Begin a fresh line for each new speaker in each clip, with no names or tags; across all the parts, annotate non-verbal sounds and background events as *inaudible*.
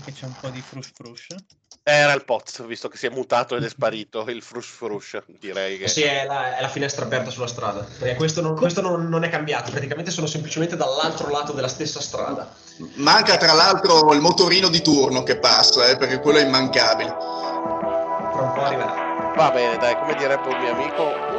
eh, che c'è un po' di frush frush.
Era il Poz, visto che si è mutato ed è sparito *laughs* il frush frush, direi che...
Sì, è la, è la finestra aperta sulla strada. Perché questo, non, questo non, non, è cambiato, praticamente sono semplicemente dall'altro lato della stessa strada.
Manca tra l'altro il motorino di turno che passa, eh, perché quello è immancabile.
Tra un po' arriverà.
Va bene, dai, come direbbe un mio amico, 1, 2, 3.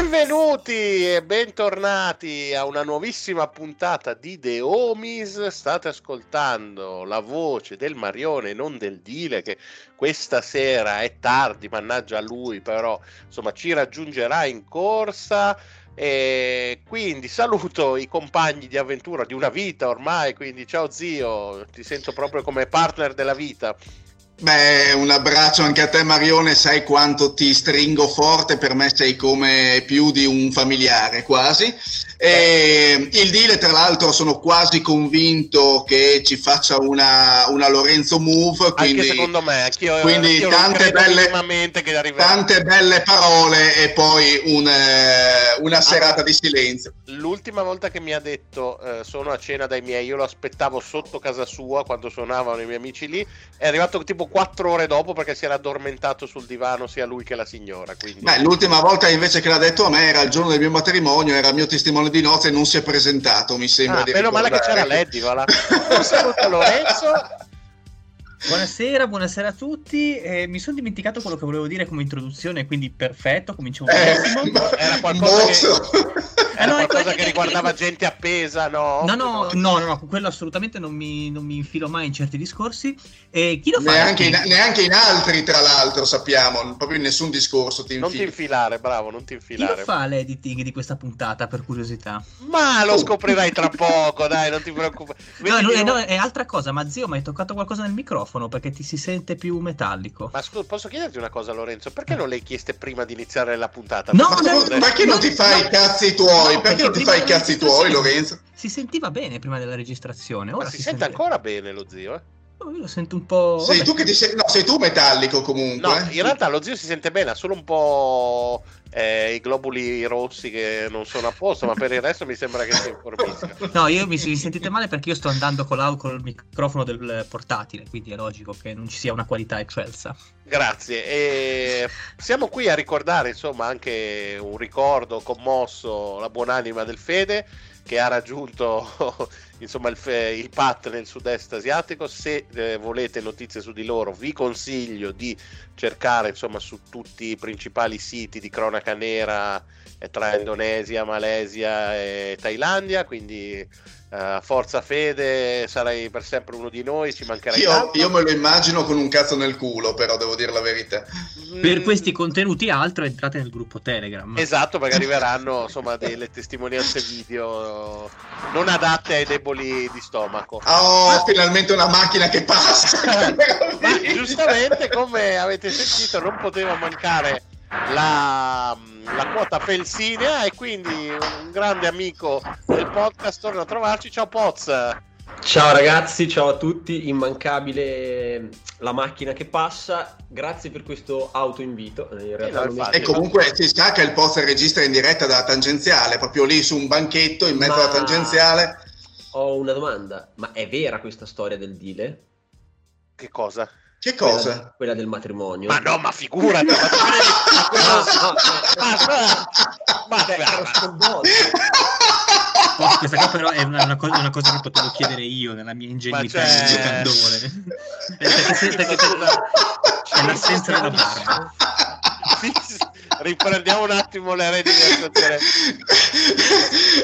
Benvenuti e bentornati a una nuovissima puntata di The Homies. State ascoltando la voce del Marione, non del Dile, che questa sera è tardi, mannaggia a lui, però insomma ci raggiungerà in corsa. E quindi saluto i compagni di avventura di una vita ormai. Quindi, ciao zio, ti sento proprio come partner della vita.
Beh, un abbraccio anche a te Marione, sai quanto ti stringo forte, per me sei come più di un familiare quasi. E il deal, tra l'altro, sono quasi convinto che ci faccia una, una Lorenzo Move. Quindi,
anche secondo me, anch'io,
quindi
anch'io
tante, belle, tante belle parole e poi un, eh, una serata ah, di silenzio.
L'ultima volta che mi ha detto eh, sono a cena dai miei, io lo aspettavo sotto casa sua quando suonavano i miei amici lì, è arrivato tipo quattro ore dopo perché si era addormentato sul divano sia lui che la signora. Quindi...
Beh, l'ultima volta invece che l'ha detto a me era il giorno del mio matrimonio, era il mio testimone di nozze non si è presentato, mi sembra. Ah,
di meno male che c'era Leddy, voilà. *laughs* Un saluto Lorenzo.
Buonasera, buonasera a tutti. Eh, mi sono dimenticato quello che volevo dire come introduzione, quindi perfetto, comincio benissimo.
Eh, era qualcosa che... Eh, no, qualcosa che riguardava gente appesa, no?
No, no, no, no, no quello assolutamente non mi, non mi, infilo mai in certi discorsi. E chi lo fa?
Neanche in, neanche in, altri, tra l'altro, sappiamo, proprio in nessun discorso
ti Non ti infilare, bravo, non ti infilare.
Chi lo fa l'editing di questa puntata, per curiosità?
Ma lo scoprirai tra poco, dai, non ti preoccupare.
No, no, no, è altra cosa, ma zio, ma hai toccato qualcosa nel microfono perché ti si sente più metallico.
Ma scusa, posso chiederti una cosa, Lorenzo? Perché non le hai chieste prima di iniziare la puntata?
No, ma, no, ma perché non ti fai i cazzi tuoi? No, perché, perché non ti fai i cazzi tuoi, Lorenzo?
Si sentiva bene prima della registrazione. Ora
Ma si, si sente ancora bene lo zio, eh?
Oh, io lo sento un po'.
Sei tu che ti sei. No, sei tu metallico comunque.
No,
eh?
in realtà lo zio si sente bene, ha solo un po' eh, i globuli rossi che non sono a posto, ma per il resto mi sembra che si informisca. *laughs*
No, io mi, mi sentite male perché io sto andando con, con il microfono del portatile, quindi è logico che non ci sia una qualità eccelsa.
Grazie. E siamo qui a ricordare, insomma, anche un ricordo commosso la buonanima del Fede che ha raggiunto *laughs* insomma, il, il, PAT nel sud-est asiatico. Se eh, volete notizie su di loro, vi consiglio di cercare insomma, su tutti i principali siti di cronaca nera eh, tra Indonesia, Malesia e Thailandia. Quindi Uh, forza Fede, sarai per sempre uno di noi, ci mancherai
io, io, me lo immagino con un cazzo nel culo, però devo dire la verità.
Per questi contenuti altro entrate nel gruppo Telegram.
Esatto, perché arriveranno insomma delle testimonianze video non adatte ai deboli di stomaco.
Oh, Ma... finalmente una macchina che passa! *laughs*
Ma giustamente, come avete sentito, non poteva mancare la, la, quota felsinea e quindi un grande amico del podcast torna a trovarci. Ciao Poz.
Ciao ragazzi, ciao a tutti, immancabile la macchina che passa, grazie per questo autoinvito.
In realtà eh, no, e comunque si sa che il Poz registra in diretta dalla tangenziale, proprio lì su un banchetto in mezzo Ma... alla tangenziale.
Ho una domanda, ma è vera questa storia del Dile?
Che cosa?
Che
Quella,
cosa?
quella del matrimonio.
Ma no, ma figurati! ma ma-
ah,
ma-.
Oh, questa qua però è una, una cosa, una cosa che potevo chiedere io nella mia ingenuità
Ma
di giocatore. *laughs* Perché se- perché- è l'assenza della barba.
Sì, sì. Riprendiamo un attimo le redini.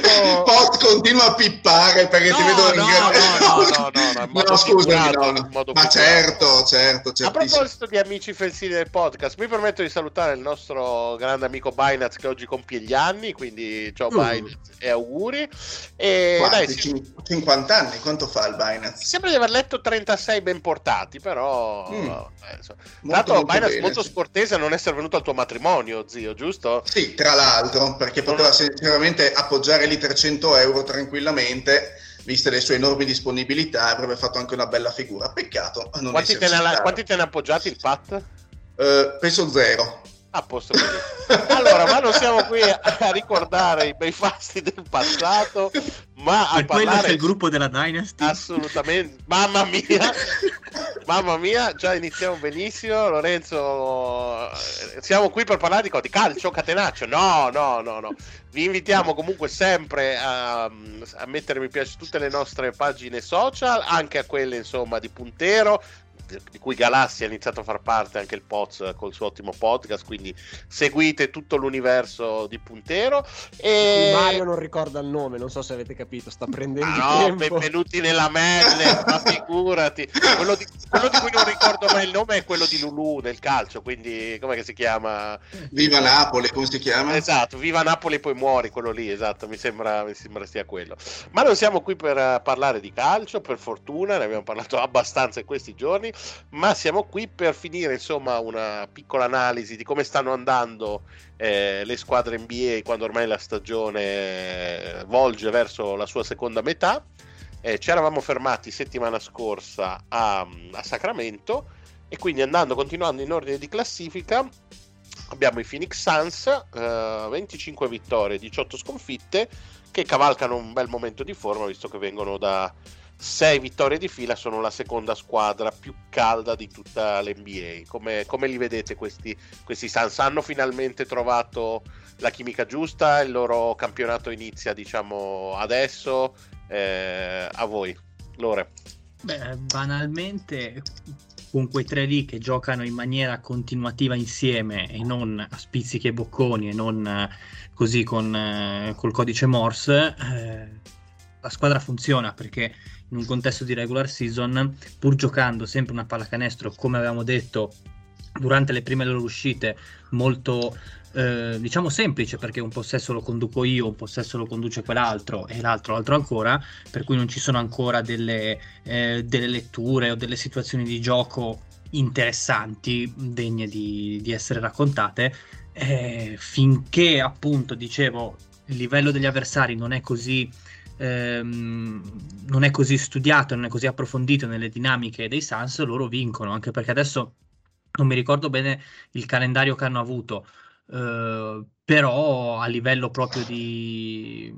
Oh.
Pot continua a pippare perché ti
No,
vedo
no,
in
no, no, no, no,
scusami,
figurato,
no,
modo
ma
figurato.
certo, certo,
A proposito di amici felsini del podcast, mi permetto di salutare il nostro grande amico Binance che oggi compie gli anni, quindi ciao
Mm.
Binance e auguri. E
Quanti?
dai, si-
Cin- 50 anni, quanto fa il Binance?
sembra di aver letto 36 ben portati, però...
Mm.
eh. Tra
Molto,
l'altro
molto
Binance
bene,
molto
sì.
scortese a non essere venuto al tuo matrimonio, zio, giusto?
Sì, tra l'altro, perché poteva sinceramente appoggiare lì 300 euro tranquillamente, viste le sue enormi disponibilità, avrebbe fatto anche una bella figura. Peccato
Quanti te, ne quanti te ne ha appoggiati il Pat?
Eh, penso zero.
A posto così. Allora, ma non siamo qui a, ricordare i bei fasti del passato, ma a
Per quello
parlare
c'è il gruppo della Dynasty.
assolutamente. Mamma mia, mamma mia, già iniziamo benissimo. Lorenzo, eh, siamo qui per parlare di? Di calcio, catenaccio? No, no, no, no. Vi invitiamo comunque sempre a, a mettere mi piace a tutte le nostre pagine social, anche a quelle insomma di Puntero di cui Galassi ha iniziato a far parte anche il Poz col suo ottimo podcast, quindi seguite tutto l'universo di Puntero. E...
Mario non ricorda il nome, non so se avete capito, sta prendendo
Ah, no,
tempo.
benvenuti nella Madlet, ma figurati. Quello di, quello di cui non ricordo mai il nome è quello di Lulu nel calcio, quindi com'è che si chiama?
Viva Napoli, come si chiama?
Esatto, viva Napoli poi muori, quello lì, esatto, mi sembra, mi sembra sia quello. Ma non siamo qui per eh, parlare di calcio, per fortuna, ne abbiamo parlato abbastanza in questi giorni, ma siamo qui per finire insomma una piccola analisi di come stanno andando eh, le squadre NBA quando ormai la stagione eh, volge verso la sua seconda metà. Eh, ci eravamo fermati settimana scorsa a, a Sacramento e quindi andando, continuando in ordine di classifica, abbiamo i Phoenix Suns, eh, 25 vittorie, 18 sconfitte, che cavalcano un bel momento di forma visto che vengono da 6 vittorie di fila, sono la seconda squadra più calda di tutta l'NBA. Come, come li vedete questi, questi Suns? Hanno finalmente trovato la chimica giusta, il loro campionato inizia diciamo adesso, eh, a voi. Lore.
Beh, banalmente, con quei tre lì che giocano in maniera continuativa insieme e non a spizzichi e bocconi e non eh, così con, eh, col codice Morse, eh, la squadra funziona perché in un contesto di regular season, pur giocando sempre una pallacanestro, come avevamo detto durante le prime loro uscite, molto eh, diciamo semplice perché un possesso lo conduco io, un possesso lo conduce quell'altro e l'altro l'altro ancora, per cui non ci sono ancora delle, eh, delle letture o delle situazioni di gioco interessanti, degne di, di essere raccontate, eh, finché appunto dicevo il livello degli avversari non è così ehm, non è così studiato, non è così approfondito nelle dinamiche dei Suns, loro vincono, anche perché adesso non mi ricordo bene il calendario che hanno avuto, eh, però a livello proprio di...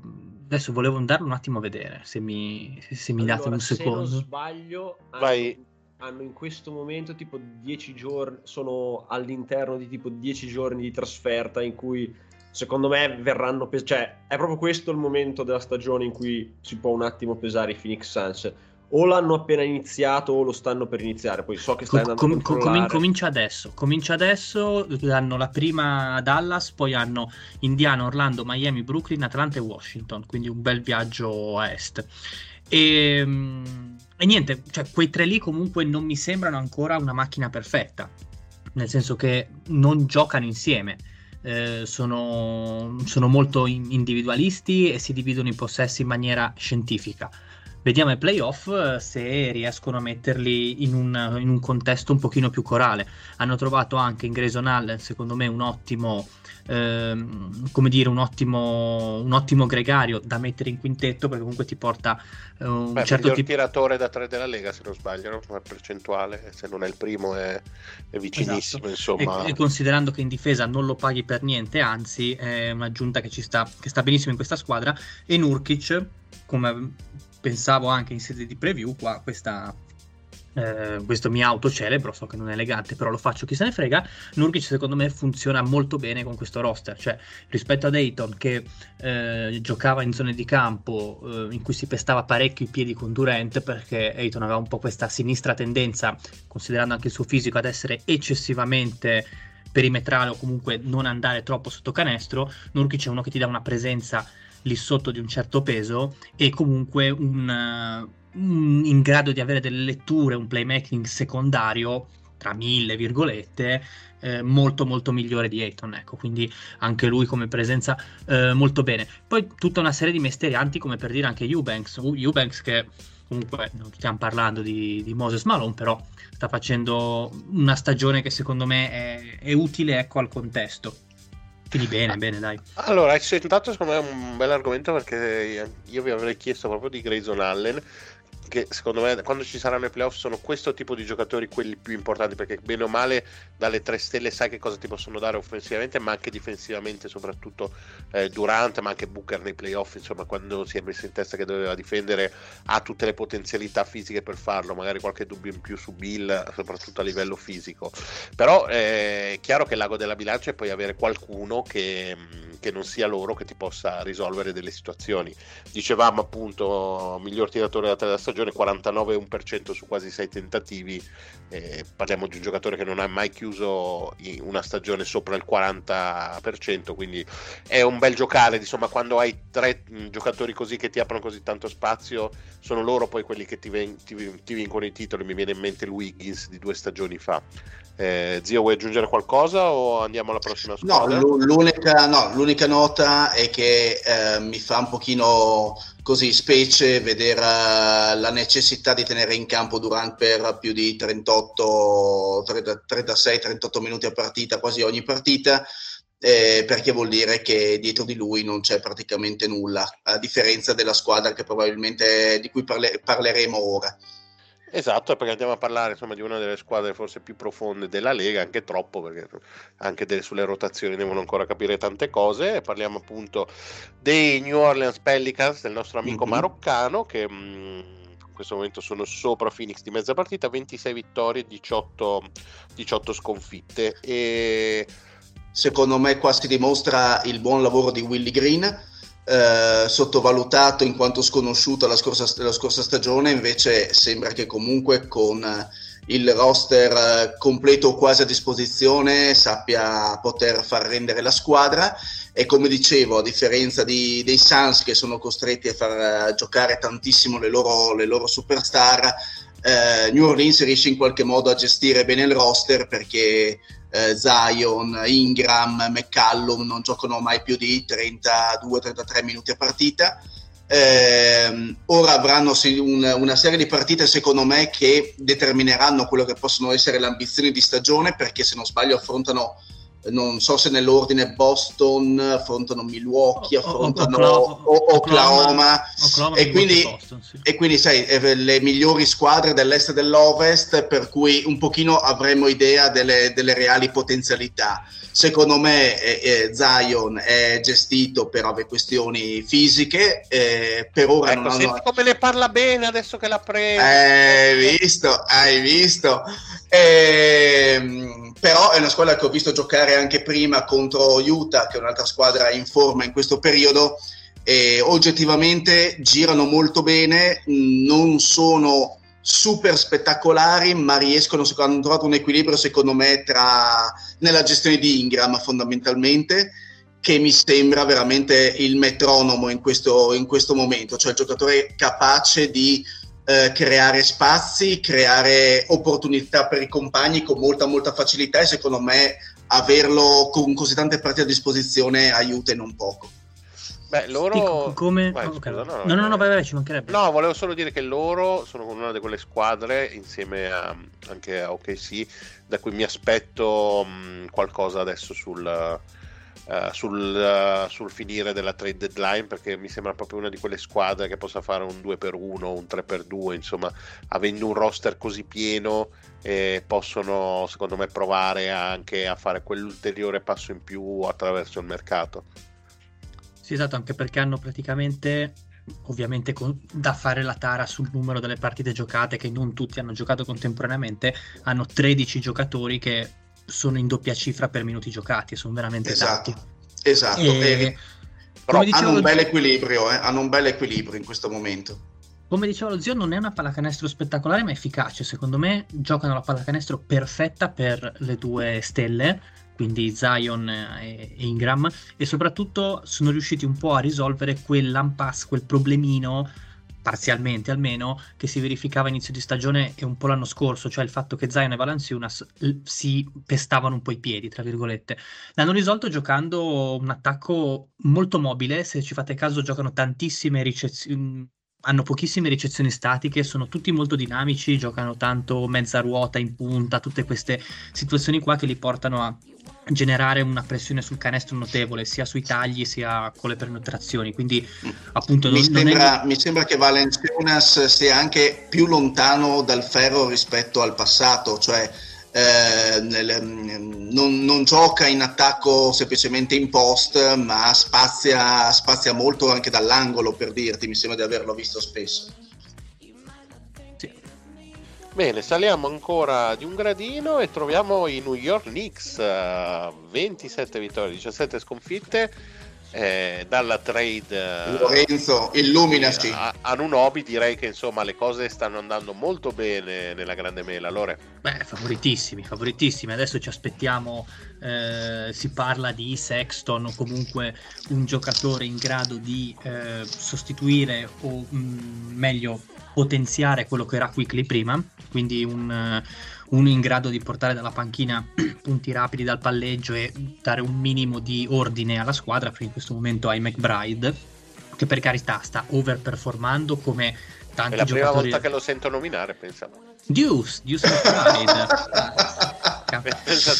Adesso volevo andarlo un attimo a vedere, se mi, se mi date
Allora,
un
Se
secondo.
non sbaglio, hanno,
Vai.
hanno in questo momento tipo 10 giorni, sono all'interno di tipo 10 giorni di trasferta in cui secondo me verranno pes- cioè è proprio questo il momento della stagione in cui si può un attimo pesare i Phoenix Suns. O l'hanno appena iniziato o lo stanno per iniziare. Poi so che stai
Com-
andando
com-
a
com-
controllare.
comincia adesso, comincia adesso, hanno la prima a Dallas, poi hanno Indiana, Orlando, Miami, Brooklyn, Atlanta e Washington, quindi un bel viaggio a est. E, mm, e niente, cioè, quei tre lì comunque non mi sembrano ancora una macchina perfetta, nel senso che non giocano insieme. Eh, sono, sono molto in- individualisti e si dividono i possessi in maniera scientifica. Vediamo ai playoff eh, se riescono a metterli in un, in un contesto un pochino più corale. Hanno trovato anche in Grayson Allen, secondo me, un ottimo, ehm, come dire, un ottimo, un ottimo gregario da mettere in quintetto perché comunque ti porta eh, un
Beh,
certo tipo
tiratore da tre della Lega, se non sbaglio, no? come percentuale, se non è il primo è, è vicinissimo, insomma.
E, e considerando che in difesa non lo paghi per niente, anzi è un'aggiunta che ci sta, che sta benissimo in questa squadra. E Nurkic, come pensavo anche in sede di preview, qua questa, eh, questo mi autocelebro, so che non è elegante, però lo faccio, chi se ne frega. Nurkic secondo me funziona molto bene con questo roster, cioè rispetto ad Ayton che eh, giocava in zone di campo eh, in cui si pestava parecchio i piedi con Durant perché Ayton aveva un po' questa sinistra tendenza, considerando anche il suo fisico, ad essere eccessivamente perimetrale o comunque non andare troppo sotto canestro. Nurkic è uno che ti dà una presenza lì sotto di un certo peso e comunque un in grado di avere delle letture, un playmaking secondario tra mille virgolette eh, molto molto migliore di Ayton ecco quindi anche lui come presenza eh, molto bene. Poi tutta una serie di mesterianti come per dire anche Eubanks. Eubanks che comunque non stiamo parlando di, di, Moses Malone però sta facendo una stagione che secondo me è, è utile ecco al contesto. Quindi bene, ah, bene, dai.
Allora, hai sentato secondo me un bel argomento perché io vi avrei chiesto proprio di Grayson Allen che secondo me quando ci saranno i playoff sono questo tipo di giocatori quelli più importanti perché bene o male dalle tre stelle sai che cosa ti possono dare offensivamente ma anche difensivamente soprattutto eh, Durant ma anche Booker nei playoff insomma quando si è messo in testa che doveva difendere ha tutte le potenzialità fisiche per farlo magari qualche dubbio in più su Bill soprattutto a livello fisico. Però eh, è chiaro che il lago della bilancia è poi avere qualcuno che, che non sia loro che ti possa risolvere delle situazioni. Dicevamo appunto miglior tiratore della stagione stagione 49,1% su quasi 6 tentativi, eh, parliamo di un giocatore che non ha mai chiuso una stagione sopra il 40%, quindi è un bel giocare, insomma quando hai tre mm, giocatori così che ti aprono così tanto spazio, sono loro poi quelli che ti, ven- ti, ti vincono i titoli, mi viene in mente Wiggins di due stagioni fa. Eh, zio, vuoi aggiungere qualcosa o andiamo alla prossima squadra?
No, l'unica, no, l'unica nota è che eh, mi fa un pochino così specie vedere la necessità di tenere in campo Durant per più di 38, 36-38 minuti a partita, quasi ogni partita. Eh, perché vuol dire che dietro di lui non c'è praticamente nulla, a differenza della squadra che probabilmente di cui parle- parleremo ora.
Esatto, perché andiamo a parlare insomma, di una delle squadre forse più profonde della Lega, anche troppo, perché anche delle, sulle rotazioni devono ancora capire tante cose. Parliamo appunto dei New Orleans Pelicans, del nostro amico mm-hmm. maroccano, che mh, mm, in questo momento sono sopra Phoenix di mezza partita, 26 vittorie, 18, 18 sconfitte. E...
Secondo me qua si dimostra il buon lavoro di Willy Green eh, sottovalutato in quanto sconosciuto la scorsa, la scorsa, stagione, invece sembra che comunque con il roster eh, completo quasi a disposizione sappia poter far rendere la squadra. E come dicevo a differenza di, dei Suns che sono costretti a far eh, giocare tantissimo le loro, le loro superstar eh, New Orleans riesce in qualche modo a gestire bene il roster perché eh, Zion, Ingram, McCallum non giocano mai più di 32-33 minuti a partita. Eh, ora avranno un, una serie di partite secondo me che determineranno quello che possono essere le ambizioni di stagione perché se non sbaglio affrontano non so se nell'ordine Boston affrontano Milwaukee, affrontano Oklahoma, Oklahoma, Oklahoma e, quindi, Boston, sì. e, quindi, sai, eh, le migliori squadre dell'est e dell'ovest, per cui un pochino avremo idea delle, delle reali potenzialità. Secondo me eh, eh, Zion è gestito per ove questioni fisiche, eh, per ora
ecco,
non
hanno... come ne parla bene adesso che l'ha preso.
Hai visto, hai visto. Ehm, però è una squadra che ho visto giocare anche prima contro Utah, che è un'altra squadra in forma in questo periodo, e oggettivamente girano molto bene, non sono super spettacolari, ma riescono, hanno trovato un equilibrio secondo me tra, nella gestione di Ingram fondamentalmente, che mi sembra veramente il metronomo in questo, in questo momento, cioè il giocatore capace di eh, creare spazi, creare opportunità per i compagni con molta molta facilità e secondo me averlo con così tante parti a disposizione aiuta in un poco.
Beh, loro...
Come... Vai, okay. scusa, no, no, no, no, vai, vai, ci mancherebbe.
No, volevo solo dire che loro sono una di quelle squadre, insieme a, anche a OKC, da cui mi aspetto mh, qualcosa adesso sul, uh, sul, uh, sul, finire della trade deadline perché mi sembra proprio una di quelle squadre che possa fare un 2x1, un 3x2, insomma, avendo un roster così pieno eh, possono secondo me provare anche a fare quell'ulteriore passo in più attraverso il mercato.
Sì, esatto, anche perché hanno praticamente ovviamente con, da fare la tara sul numero delle partite giocate, che non tutti hanno giocato contemporaneamente, hanno 13 giocatori che sono in doppia cifra per minuti giocati, sono veramente
esatto.
tanti.
Esatto, e, però hanno un bel equilibrio, eh? hanno un bel equilibrio in questo momento.
Come diceva lo zio, non è una pallacanestro spettacolare, ma efficace. Secondo me giocano la pallacanestro perfetta per le due stelle, quindi Zion e Ingram, e soprattutto sono riusciti un po' a risolvere quell'impasse, quel problemino parzialmente almeno, che si verificava inizio di stagione e un po' l'anno scorso, cioè il fatto che Zion e Valanciunas si pestavano un po' i piedi, tra virgolette. L'hanno risolto giocando un attacco molto mobile, se ci fate caso giocano tantissime ricezioni hanno pochissime ricezioni statiche, sono tutti molto dinamici, giocano tanto mezza ruota in punta, tutte queste situazioni qua che li portano a generare una pressione sul canestro notevole sia sui tagli sia con le penetrazioni. Quindi appunto
mi, non, sembra, è... mi sembra che Valenciunas sia anche più lontano dal ferro rispetto al passato cioè eh, nel, non, non, gioca in attacco semplicemente in post ma spazia, spazia molto anche dall'angolo per dirti mi sembra di averlo visto spesso
Bene, saliamo ancora di un gradino e troviamo i New York Knicks, 27 vittorie, 17 sconfitte, eh, dalla trade
Lorenzo, illuminaci.
A, a Nunobi direi che insomma le cose stanno andando molto bene nella grande mela, Lore.
Beh, favoritissimi, favoritissimi. Adesso ci aspettiamo, eh, si parla di Sexton o comunque un giocatore in grado di eh, sostituire o mh, mm, meglio potenziare quello che era Quickly prima, quindi un, uh, uno in grado di portare dalla panchina *clears throat* punti rapidi dal palleggio e dare un minimo di ordine alla squadra, perché in questo momento hai McBride, che per carità sta overperformando come tanti giocatori. È la
prima volta che lo sento nominare, pensavo.
Deuce, Deuce McBride. *laughs* Pensa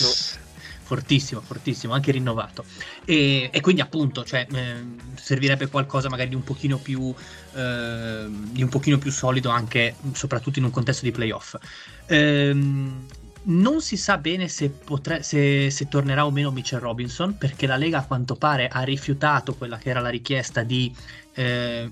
fortissimo, fortissimo, anche rinnovato. E, e quindi appunto cioè, eh, servirebbe qualcosa magari di un pochino più, eh, di un pochino più solido anche soprattutto in un contesto di playoff. Ehm, non si sa bene se, potre- se, se, tornerà o meno Mitchell Robinson, perché la Lega a quanto pare ha rifiutato quella che era la richiesta di, eh,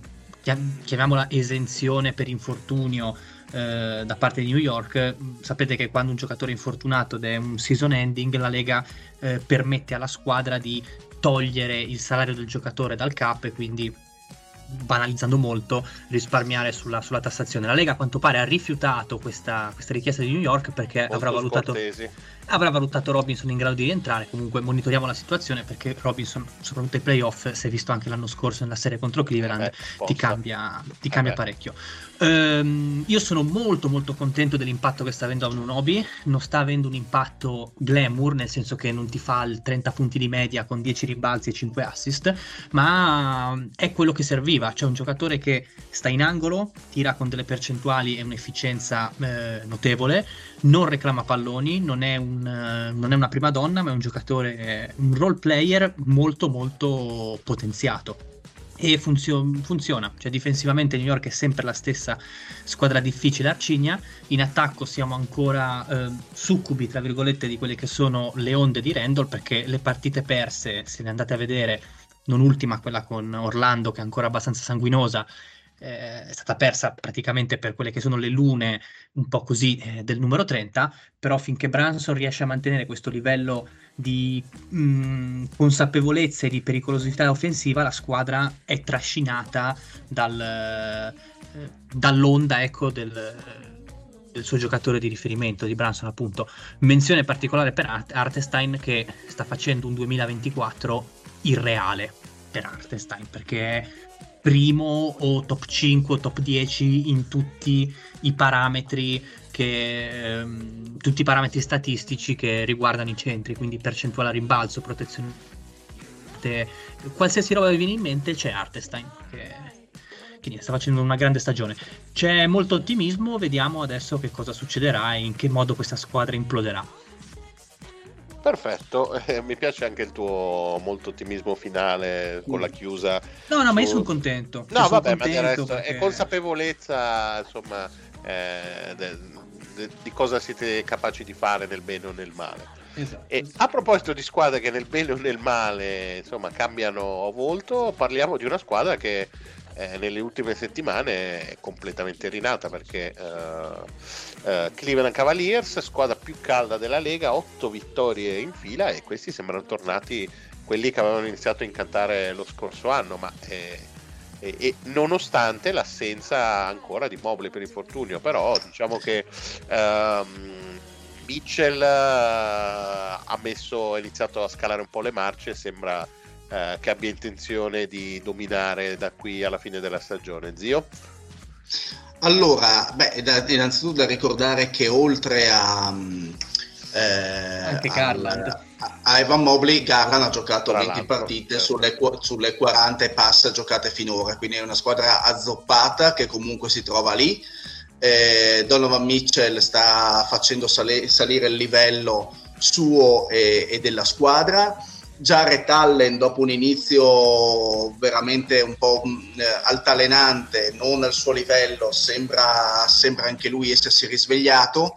chiamiamola esenzione per infortunio eh, da parte di New York. Sapete che quando un giocatore è infortunato ed è un season ending, la Lega eh, permette alla squadra di togliere il salario del giocatore dal cap e quindi banalizzando molto, risparmiare sulla, sulla, tassazione. La Lega a quanto pare ha rifiutato questa, questa richiesta di New York perché avrà valutato, avrà valutato, Robinson in grado di rientrare. Comunque monitoriamo la situazione perché Robinson, soprattutto ai playoff, si è visto anche l'anno scorso nella serie contro Cleveland, eh, ti cambia, ti cambia eh parecchio. Um, io sono molto molto contento dell'impatto che sta avendo Anunobi, non sta avendo un impatto glamour, nel senso che non ti fa il 30 punti di media con 10 ribalzi e 5 assist, ma è quello che serviva, c'è un giocatore che sta in angolo, tira con delle percentuali e un'efficienza eh, notevole, non reclama palloni, non è, un, non è una prima donna, ma è un giocatore, un role player molto molto potenziato. E funzio- funziona, cioè difensivamente New York è sempre la stessa squadra difficile arcigna, in attacco siamo ancora eh, succubi tra virgolette di quelle che sono le onde di Randall perché le partite perse, se le andate a vedere, non ultima quella con Orlando che è ancora abbastanza sanguinosa, eh, è stata persa praticamente per quelle che sono le lune un po' così eh, del numero 30, però finché Branson riesce a mantenere questo livello di mh, mm, consapevolezza e di pericolosità offensiva, la squadra è trascinata dal, eh, dall'onda ecco, del, del, suo giocatore di riferimento, di Branson appunto. Menzione particolare per Art- Artestein che sta facendo un 2024 irreale per Artestein perché primo o top 5 o top 10 in tutti i parametri che ehm, tutti i parametri statistici che riguardano i centri, quindi percentuale a rimbalzo, protezione, qualsiasi roba vi viene in mente c'è Artestein che, che sta facendo una grande stagione. C'è molto ottimismo, vediamo adesso che cosa succederà e in che modo questa squadra imploderà.
Perfetto, eh, mi piace anche il tuo molto ottimismo finale con la chiusa.
No, no, su... ma io sono contento.
No, vabbè, ma del resto perché... è consapevolezza, insomma, eh, de, di cosa siete capaci di fare nel bene o nel male. Esatto. E a proposito di squadre che nel bene o nel male insomma cambiano volto, parliamo di una squadra che eh, nelle ultime settimane è completamente rinata perché eh, eh, Cleveland Cavaliers, squadra più calda della Lega, 8 vittorie in fila e questi sembrano tornati quelli che avevano iniziato a incantare lo scorso anno, ma eh, e, e, nonostante l'assenza ancora di Mobley per infortunio, però diciamo che ehm, Mitchell eh, ha messo, ha iniziato a scalare un po' le marce sembra eh, che abbia intenzione di dominare da qui alla fine della stagione. Zio?
Allora, beh, da, innanzitutto da ricordare che oltre a...
Eh, Anche Garland.
Al, a Evan Mobley Garland ha giocato Tra 20 partite certo. sulle, sulle 40 e passa giocate finora, quindi è una squadra azzoppata che comunque si trova lì. Eh, Donovan Mitchell sta facendo sali- salire il livello suo e, e della squadra. Jared Allen dopo un inizio veramente un po' eh, altalenante, non al suo livello, sembra, sembra anche lui essersi risvegliato.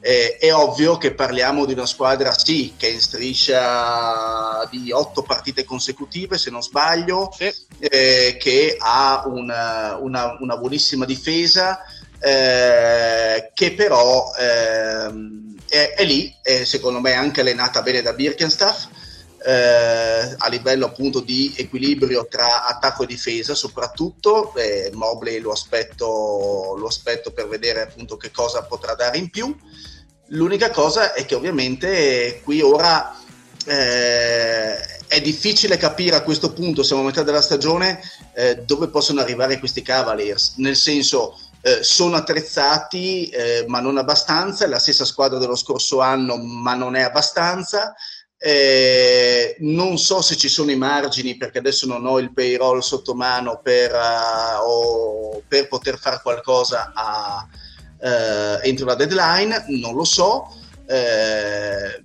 Eh, è ovvio che parliamo di una squadra, sì, che è in striscia di otto partite consecutive, se non sbaglio, sì. eh, che ha una, una, una buonissima difesa, eh, che però ehm, è, è, lì, è secondo me anche allenata bene da Birkenstaff eh, a livello appunto di equilibrio tra attacco e difesa soprattutto eh, Mobley lo aspetto, lo aspetto per vedere appunto che cosa potrà dare in più. L'unica cosa è che ovviamente qui ora eh, è difficile capire a questo punto siamo a metà della stagione eh, dove possono arrivare questi Cavaliers. Nel senso eh, sono attrezzati eh, ma non abbastanza, è la stessa squadra dello scorso anno ma non è abbastanza eh, non so se ci sono i margini perché adesso non ho il payroll sotto mano per, uh, per poter fare qualcosa a, uh, entro la deadline, non lo so. Eh,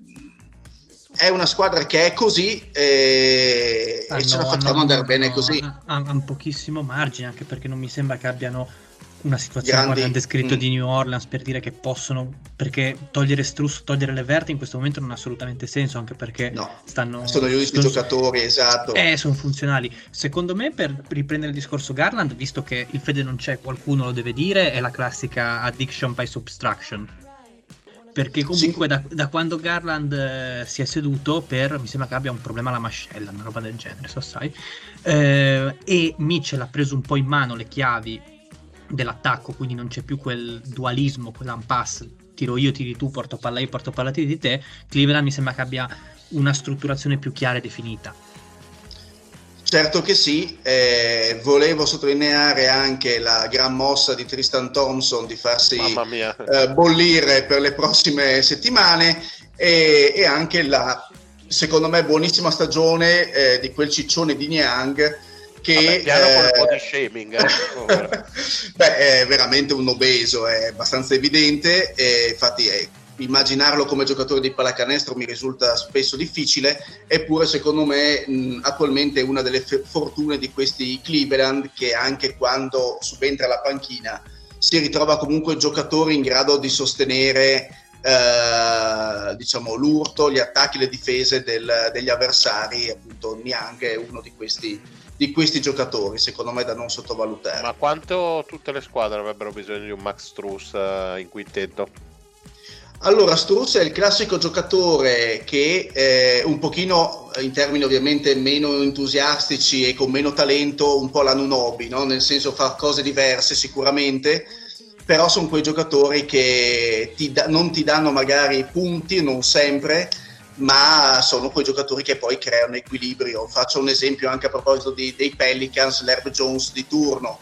è una squadra che è così e, ah, e ce la facciamo andare bene così.
Ha, ha un pochissimo margine anche perché non mi sembra che abbiano una situazione come abbiamo descritto mm. di New Orleans per dire che possono perché togliere Struss, togliere Levert in questo momento non ha assolutamente senso anche perché
no,
stanno
sono gli unici giocatori esatto.
Eh sono funzionali. Secondo me per riprendere il discorso Garland visto che il Fede non c'è qualcuno lo deve dire è la classica addiction by subtraction. Perché comunque sì. da, da, quando Garland eh, si è seduto per mi sembra che abbia un problema alla mascella una roba del genere so sai eh, e Mitchell ha preso un po' in mano le chiavi dell'attacco, quindi non c'è più quel dualismo, quell'unpass, tiro io, tiri tu, porto palla io, porto palla di te, Cleveland mi sembra che abbia una strutturazione più chiara e definita.
Certo che sì, eh, volevo sottolineare anche la gran mossa di Tristan Thompson di farsi eh, bollire per le prossime settimane e, e, anche la, secondo me, buonissima stagione eh, di quel ciccione di Niang che
Vabbè, eh, body shaming eh. *laughs*
beh, è veramente un obeso è abbastanza evidente e infatti è, immaginarlo come giocatore di pallacanestro mi risulta spesso difficile eppure secondo me mh, attualmente è una delle f- fortune di questi Cleveland che anche quando subentra la panchina si ritrova comunque giocatori in grado di sostenere eh, diciamo l'urto, gli attacchi, le difese del, degli avversari appunto Niang è uno di questi di questi giocatori, secondo me da non sottovalutare.
Ma quanto tutte le squadre avrebbero bisogno di un Max Struss uh, in quintetto?
Allora, Struz è il classico giocatore che eh, un pochino, in termini ovviamente meno entusiastici e con meno talento, un po' la Nunobi, no? nel senso fa cose diverse sicuramente, però sono quei giocatori che ti da- non ti danno magari punti, non sempre, ma sono quei giocatori che poi creano equilibrio. Faccio un esempio anche a proposito di, dei Pelicans, l'Herb Jones di turno.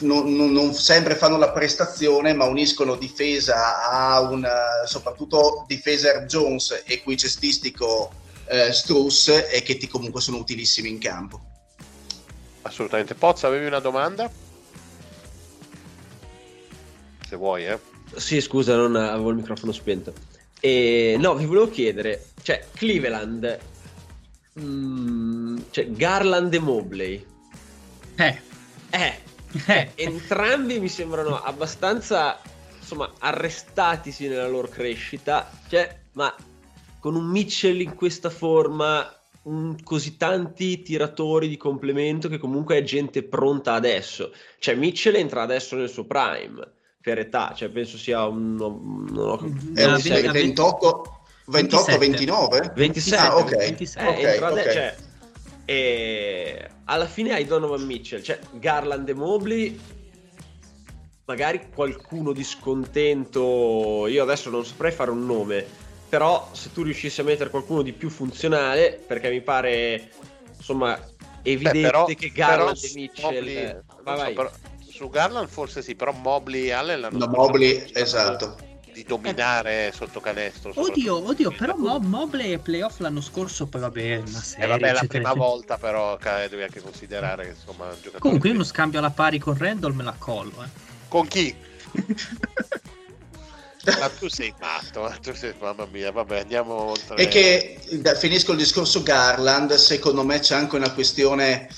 Non, non, non, sempre fanno la prestazione, ma uniscono difesa a un soprattutto difesa Herb Jones e qui cestistico eh, Struss e che ti comunque sono utilissimi in campo.
Assolutamente. Pozza, avevi una domanda? Se vuoi, eh.
Sì, scusa, non avevo il microfono spento. E no, vi volevo chiedere, cioè Cleveland, mm, cioè Garland e Mobley.
Eh.
Eh. eh. Entrambi mi sembrano abbastanza, insomma, arrestatisi nella loro crescita. Cioè, ma con un Mitchell in questa forma, un, così tanti tiratori di complemento che comunque è gente pronta adesso. Cioè Mitchell entra adesso nel suo prime per età, cioè penso sia un... Non ho,
è un 28, 28 29?
27.
Ah, ok.
27. Eh,
okay,
entra
okay.
Cioè, e alla fine hai Donovan Mitchell, cioè Garland e Mobley magari qualcuno di scontento, io adesso non saprei fare un nome, però se tu riuscissi a mettere qualcuno di più funzionale, perché mi pare insomma evidente
Beh, però,
che Garland
però
e Mitchell...
Mobley,
eh,
non
vai,
so,
vai.
però, su Garland forse sì, però Mobley e Allen l'hanno
No, Mobley,
hanno cercato
esatto.
di dominare sotto canestro.
Oddio, oddio, però Mo- Mobley e playoff l'anno scorso poi vabbè, una
Eh,
serie,
vabbè, la prima
eccetera.
volta però ca- devi anche considerare che insomma
Comunque io uno scambio alla pari con Randall me la collo, eh.
con chi? *laughs* Ma tu sei matto, ma *laughs* tu sei mamma mia, vabbè, andiamo oltre.
E che finisco il discorso Garland, secondo me c'è anche una questione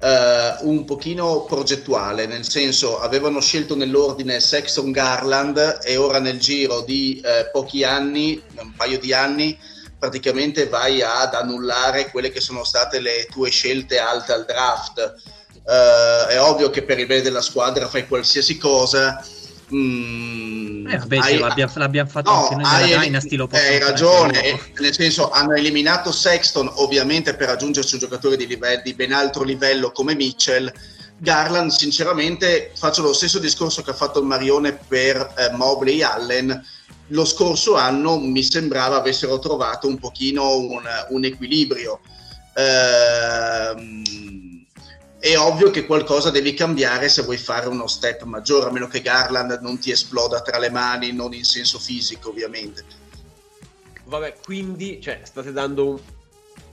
eh, un pochino progettuale, nel senso avevano scelto nell'ordine Sexton Garland e ora nel giro di eh, pochi anni, un paio di anni, praticamente vai ad annullare quelle che sono state le tue scelte alte al draft. Eh, è ovvio che per il bene della squadra fai qualsiasi cosa. mm,
Eh, vabbè,
hai-
l'abbiamo, l'abbiamo fatto
No,
anche noi
hai
nella Dynasty, lo
hai ragione, eh, nel senso hanno eliminato Sexton ovviamente per raggiungersi un giocatore di, livello, di ben altro livello come Mitchell. Garland, sinceramente, faccio lo stesso discorso che ha fatto il Marione per eh, Mobley e Allen. Lo scorso anno mi sembrava avessero trovato un pochino un, un equilibrio. Ehm, è ovvio che qualcosa devi cambiare se vuoi fare uno step maggiore, a meno che Garland non ti esploda tra le mani, non in senso fisico, ovviamente.
Vabbè, quindi cioè, state dando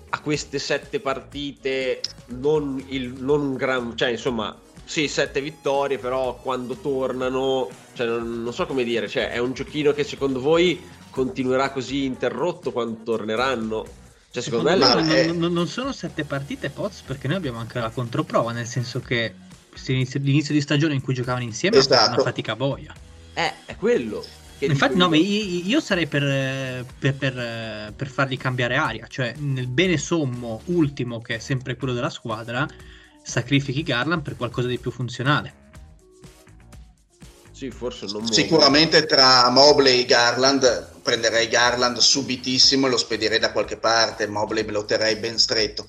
a queste sette partite non, il, non un gran... cioè insomma, sì, sette vittorie, però quando tornano, cioè, non, non so come dire, cioè, è un giochino che secondo voi continuerà così interrotto quando torneranno? Cioè, secondo me...
Secondo me
è-
non, non- non sono sette partite Poz perché noi abbiamo anche la controprova, nel senso che questo inizio- l'inizio di stagione in cui giocavano insieme è stata
Esatto.
una fatica boia.
Eh, è quello.
Infatti, no,
io.
io, sarei per, eh, per, per, eh, per fargli cambiare aria, cioè nel bene sommo ultimo, che è sempre quello della squadra, sacrifichi Garland per qualcosa di più funzionale.
Sì, forse non.
Sicuramente tra Mobley e Garland prenderei Garland subitissimo e lo spedirei da qualche parte. Mobley me lo terrei ben stretto.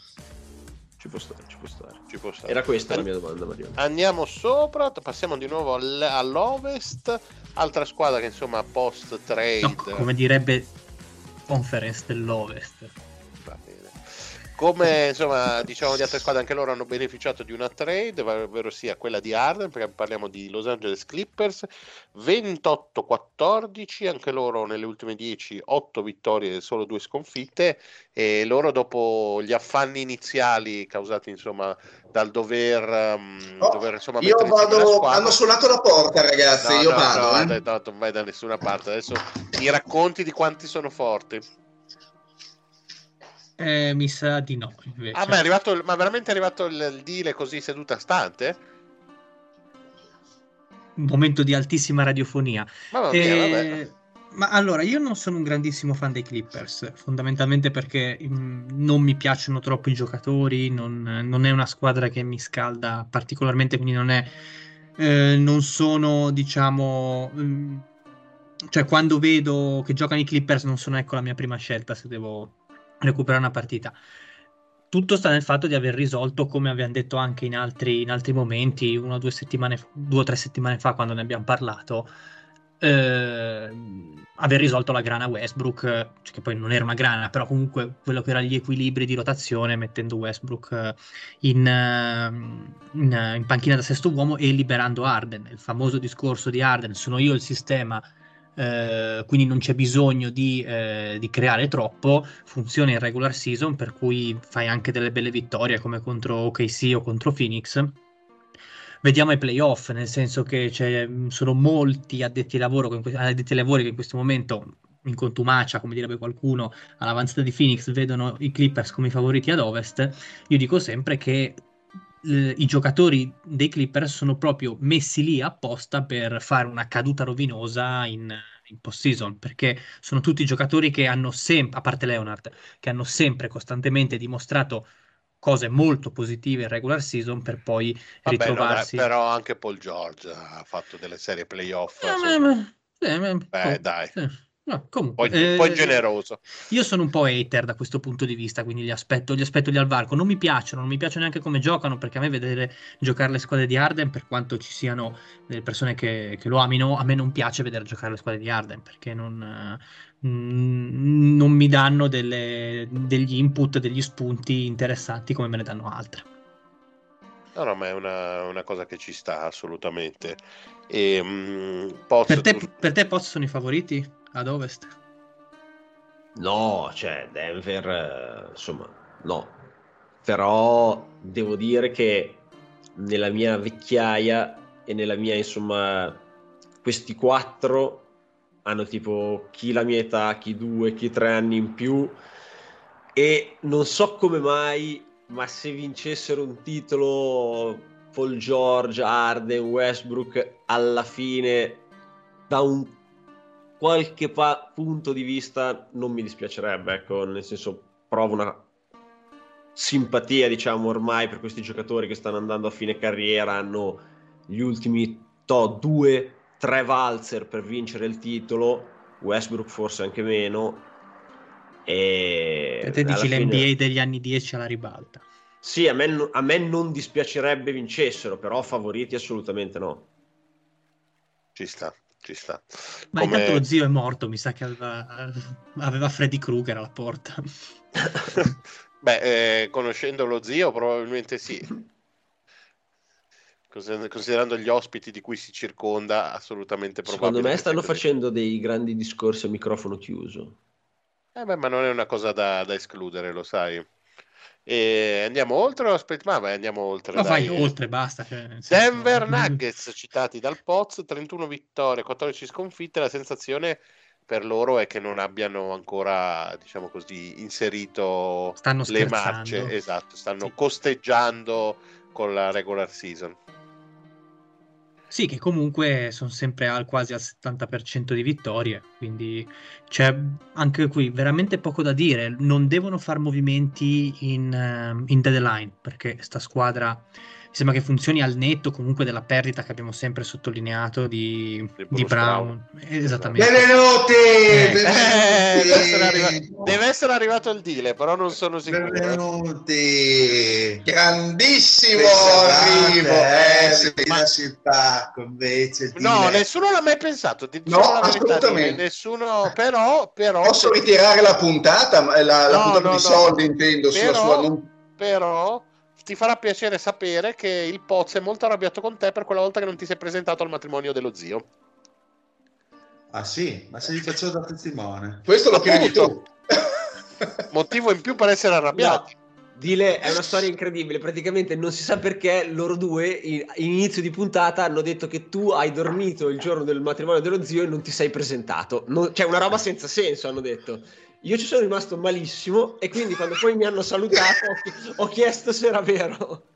Ci può stare, ci può stare.
Ci può stare.
Era questa la mia domanda, Mario.
Andiamo sopra, passiamo di nuovo all- all'Ovest, altra squadra che insomma post trade
No, come direbbe Conference dell'Ovest.
Come insomma, diciamo di altre squadre, anche loro hanno beneficiato di una trade, ovvero sia quella di Arden, perché parliamo di Los Angeles Clippers, 28-14, anche loro nelle ultime 10, 8 vittorie e solo 2 sconfitte, e loro dopo gli affanni iniziali causati insomma dal dover, um,
Oh,
dover insomma
Io vado, hanno suonato la porta, ragazzi.
No,
io
no,
vado.
no,
eh.
no, non vai da nessuna parte. Adesso mi racconti di quanti sono forti.
Eh, mi sa di no, invece.
Ah, ma è arrivato, il- ma veramente è arrivato il, il deal così seduta stante?
Un momento di altissima radiofonia.
Mamma mia,
Eh, ma allora, io non sono un grandissimo fan dei Clippers, fondamentalmente perché mm, non mi piacciono troppo i giocatori, non, non è una squadra che mi scalda particolarmente, quindi non è, eh, non sono, diciamo, mm, cioè quando vedo che giocano i Clippers non sono ecco la mia prima scelta se devo recuperare una partita. Tutto sta nel fatto di aver risolto, come abbiamo detto anche in altri, in altri momenti, una o due settimane, due o tre settimane fa, quando ne abbiamo parlato, eh, aver risolto la grana Westbrook, eh, che poi non era una grana, però comunque quello che erano gli equilibri di rotazione, mettendo Westbrook eh, in, eh, in, in panchina da sesto uomo e liberando Arden. Il famoso discorso di Arden, sono io il sistema, eh, quindi non c'è bisogno di, eh, di creare troppo, funziona in regular season, per cui fai anche delle belle vittorie come contro OKC o contro Phoenix. Vediamo i playoff, nel senso che c'è- sono molti addetti ai, lavoro addetti ai lavori che in questo momento, in contumacia, come direbbe qualcuno, all'avanzata di Phoenix, vedono i Clippers come i favoriti ad ovest. Io dico sempre che eh, i giocatori dei Clippers sono proprio messi lì apposta per fare una caduta rovinosa in, in post-season, perché sono tutti giocatori che hanno sempre, a parte Leonard, che hanno sempre costantemente dimostrato cose molto positive in regular season per poi
Vabbè,
ritrovarsi.
dai, però anche Paul George ha fatto delle serie playoff.
Eh, ma- eh, ma-
Beh,
oh,
dai.
sì. No, comunque,
Poi, poi
eh,
generoso.
Io sono un po' hater da questo punto di vista, quindi gli aspetto, gli aspetto gli Alvarco. Non mi piacciono, non mi piace neanche come giocano, perché a me vedere giocare le squadre di Arden, per quanto ci siano delle persone che, che lo amino, a me non piace vedere giocare le squadre di Arden, perché non, eh, mm, non mi danno delle- degli input, degli spunti interessanti come me ne danno altre.
No, no, ma è una, una cosa che ci sta assolutamente. E, mm, Poz,
Per te,
tu-
per te Poz sono i favoriti ad Ovest?
No, cioè Denver, eh, insomma, no. Però devo dire che nella mia vecchiaia e nella mia, insomma, questi quattro hanno tipo chi la mia età, chi due, chi tre anni in più e non so come mai, ma se vincessero un titolo Paul George, Arden, Westbrook, alla fine da un qualche pa- punto di vista non mi dispiacerebbe, ecco, nel senso provo una simpatia, diciamo, ormai per questi giocatori che stanno andando a fine carriera, hanno gli ultimi to, due, tre valzer per vincere il titolo, Westbrook forse anche meno. E
Per te dici
fine-
l'NBA degli anni 10 alla ribalta.
Sì, a me, a me non dispiacerebbe vincessero, però favoriti assolutamente no.
ci sta, ci sta.
Ma
Come-
intanto lo zio è morto, mi sa che aveva, aveva Freddy Krueger alla porta. *laughs*
Beh, eh, conoscendo lo zio, probabilmente sì. Consider- Considerando gli ospiti di cui si circonda, assolutamente
Secondo
probabilmente.
me stanno facendo dei grandi discorsi a microfono chiuso.
Eh beh, ma non è una cosa da, da escludere, lo sai. E andiamo oltre o aspetta, ma vai, andiamo oltre.
Ma vai
dai.
oltre, basta. cioè, senso-
Denver Nuggets citati dal Poz, 31 vittorie, 14 sconfitte. La sensazione per loro è che non abbiano ancora, diciamo così, inserito
Stanno
le
scherzando.
marce. Esatto, stanno
Sì.
costeggiando con la regular season.
Sì, che comunque sono sempre al, quasi al 70% di vittorie, quindi c'è anche qui veramente poco da dire. Non devono far movimenti in, ehm, in deadline, perché sta squadra sembra che funzioni al netto comunque della perdita che abbiamo sempre sottolineato di,
Di
di Brown. Esattamente.
Benvenuti!
Eh,
Eh, deve, essere
benvenuti!
arriva- deve essere arrivato il deal, però non sono sicuro.
Benvenuti!
Grandissimo arrivo!
eh,
Eh, sì.
di il pacco invece.
No, nessuno l'ha mai pensato. Ti
No, assolutamente.
nessuno, però, però,
Posso ritirare la puntata, ma- la, la
No,
puntata
no,
di
no.
soldi intendo sulla
Però-
sua... non-
però ti farà piacere sapere che il Poz è molto arrabbiato con te per quella volta che non ti sei presentato al matrimonio dello zio.
Ah sì, ma se gli faccio da testimone.
Questo lo credi tu.
Motivo in più per essere arrabbiati.
No, Dile è una storia incredibile. Praticamente non si sa perché loro due in, in inizio di puntata hanno detto che tu hai dormito il giorno del matrimonio dello zio e non ti sei presentato. Non- cioè, una roba senza senso, hanno detto. Io ci sono rimasto malissimo e quindi quando poi mi hanno salutato ho, chi- ho chiesto se era vero.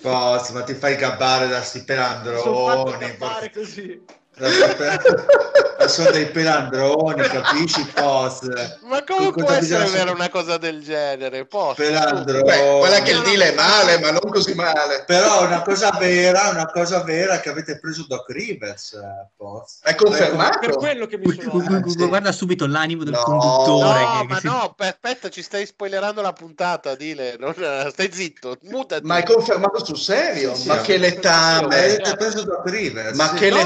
Cosa, ma ti fai gabbare da sti
Mi sono fatto tappare così. *laughs*
Sono dei pelandroni, capisci? Post.
Ma come può essere vera una cosa del genere? Posso?
Pelandro.
Beh, quella che il deal è male, ma non così male.
Però una cosa vera, una cosa vera che avete preso Doc Rivers. eh, Post.
È confermato?
Per quello che mi sono.
Guarda subito l'animo del
No.
conduttore.
No,
che- che
ma
si-
no, pe- aspetta, ci stai spoilerando la puntata, dile, non- stai zitto, mutati.
Ma è confermato sul serio?
Sì, sì,
ma
sì.
che letame!
Avete preso Doc Rivers.
Ma
sì.
che
No,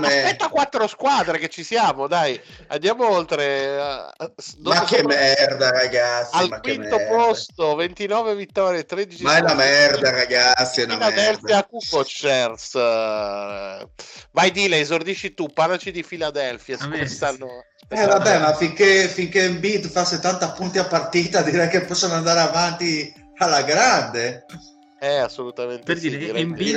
letame!
Aspetta quattro squadre che ci siamo, dai, andiamo oltre. eh,
Ma
dopo
che
siamo
merda, ragazzi!
Al
ma
quinto posto, 29 vittorie, 13
Ma è una merda, ragazzi, è una
Philadelphia
merda.
Kukoc eh, Vai Dile, esordisci tu, parlaci di Philadelphia.
A me-
come stanno...
Eh vabbè, ma finché, finché Embiid fa 70 punti a partita direi che possono andare avanti alla grande.
Eh, assolutamente
Per
sì,
dire, Embiid,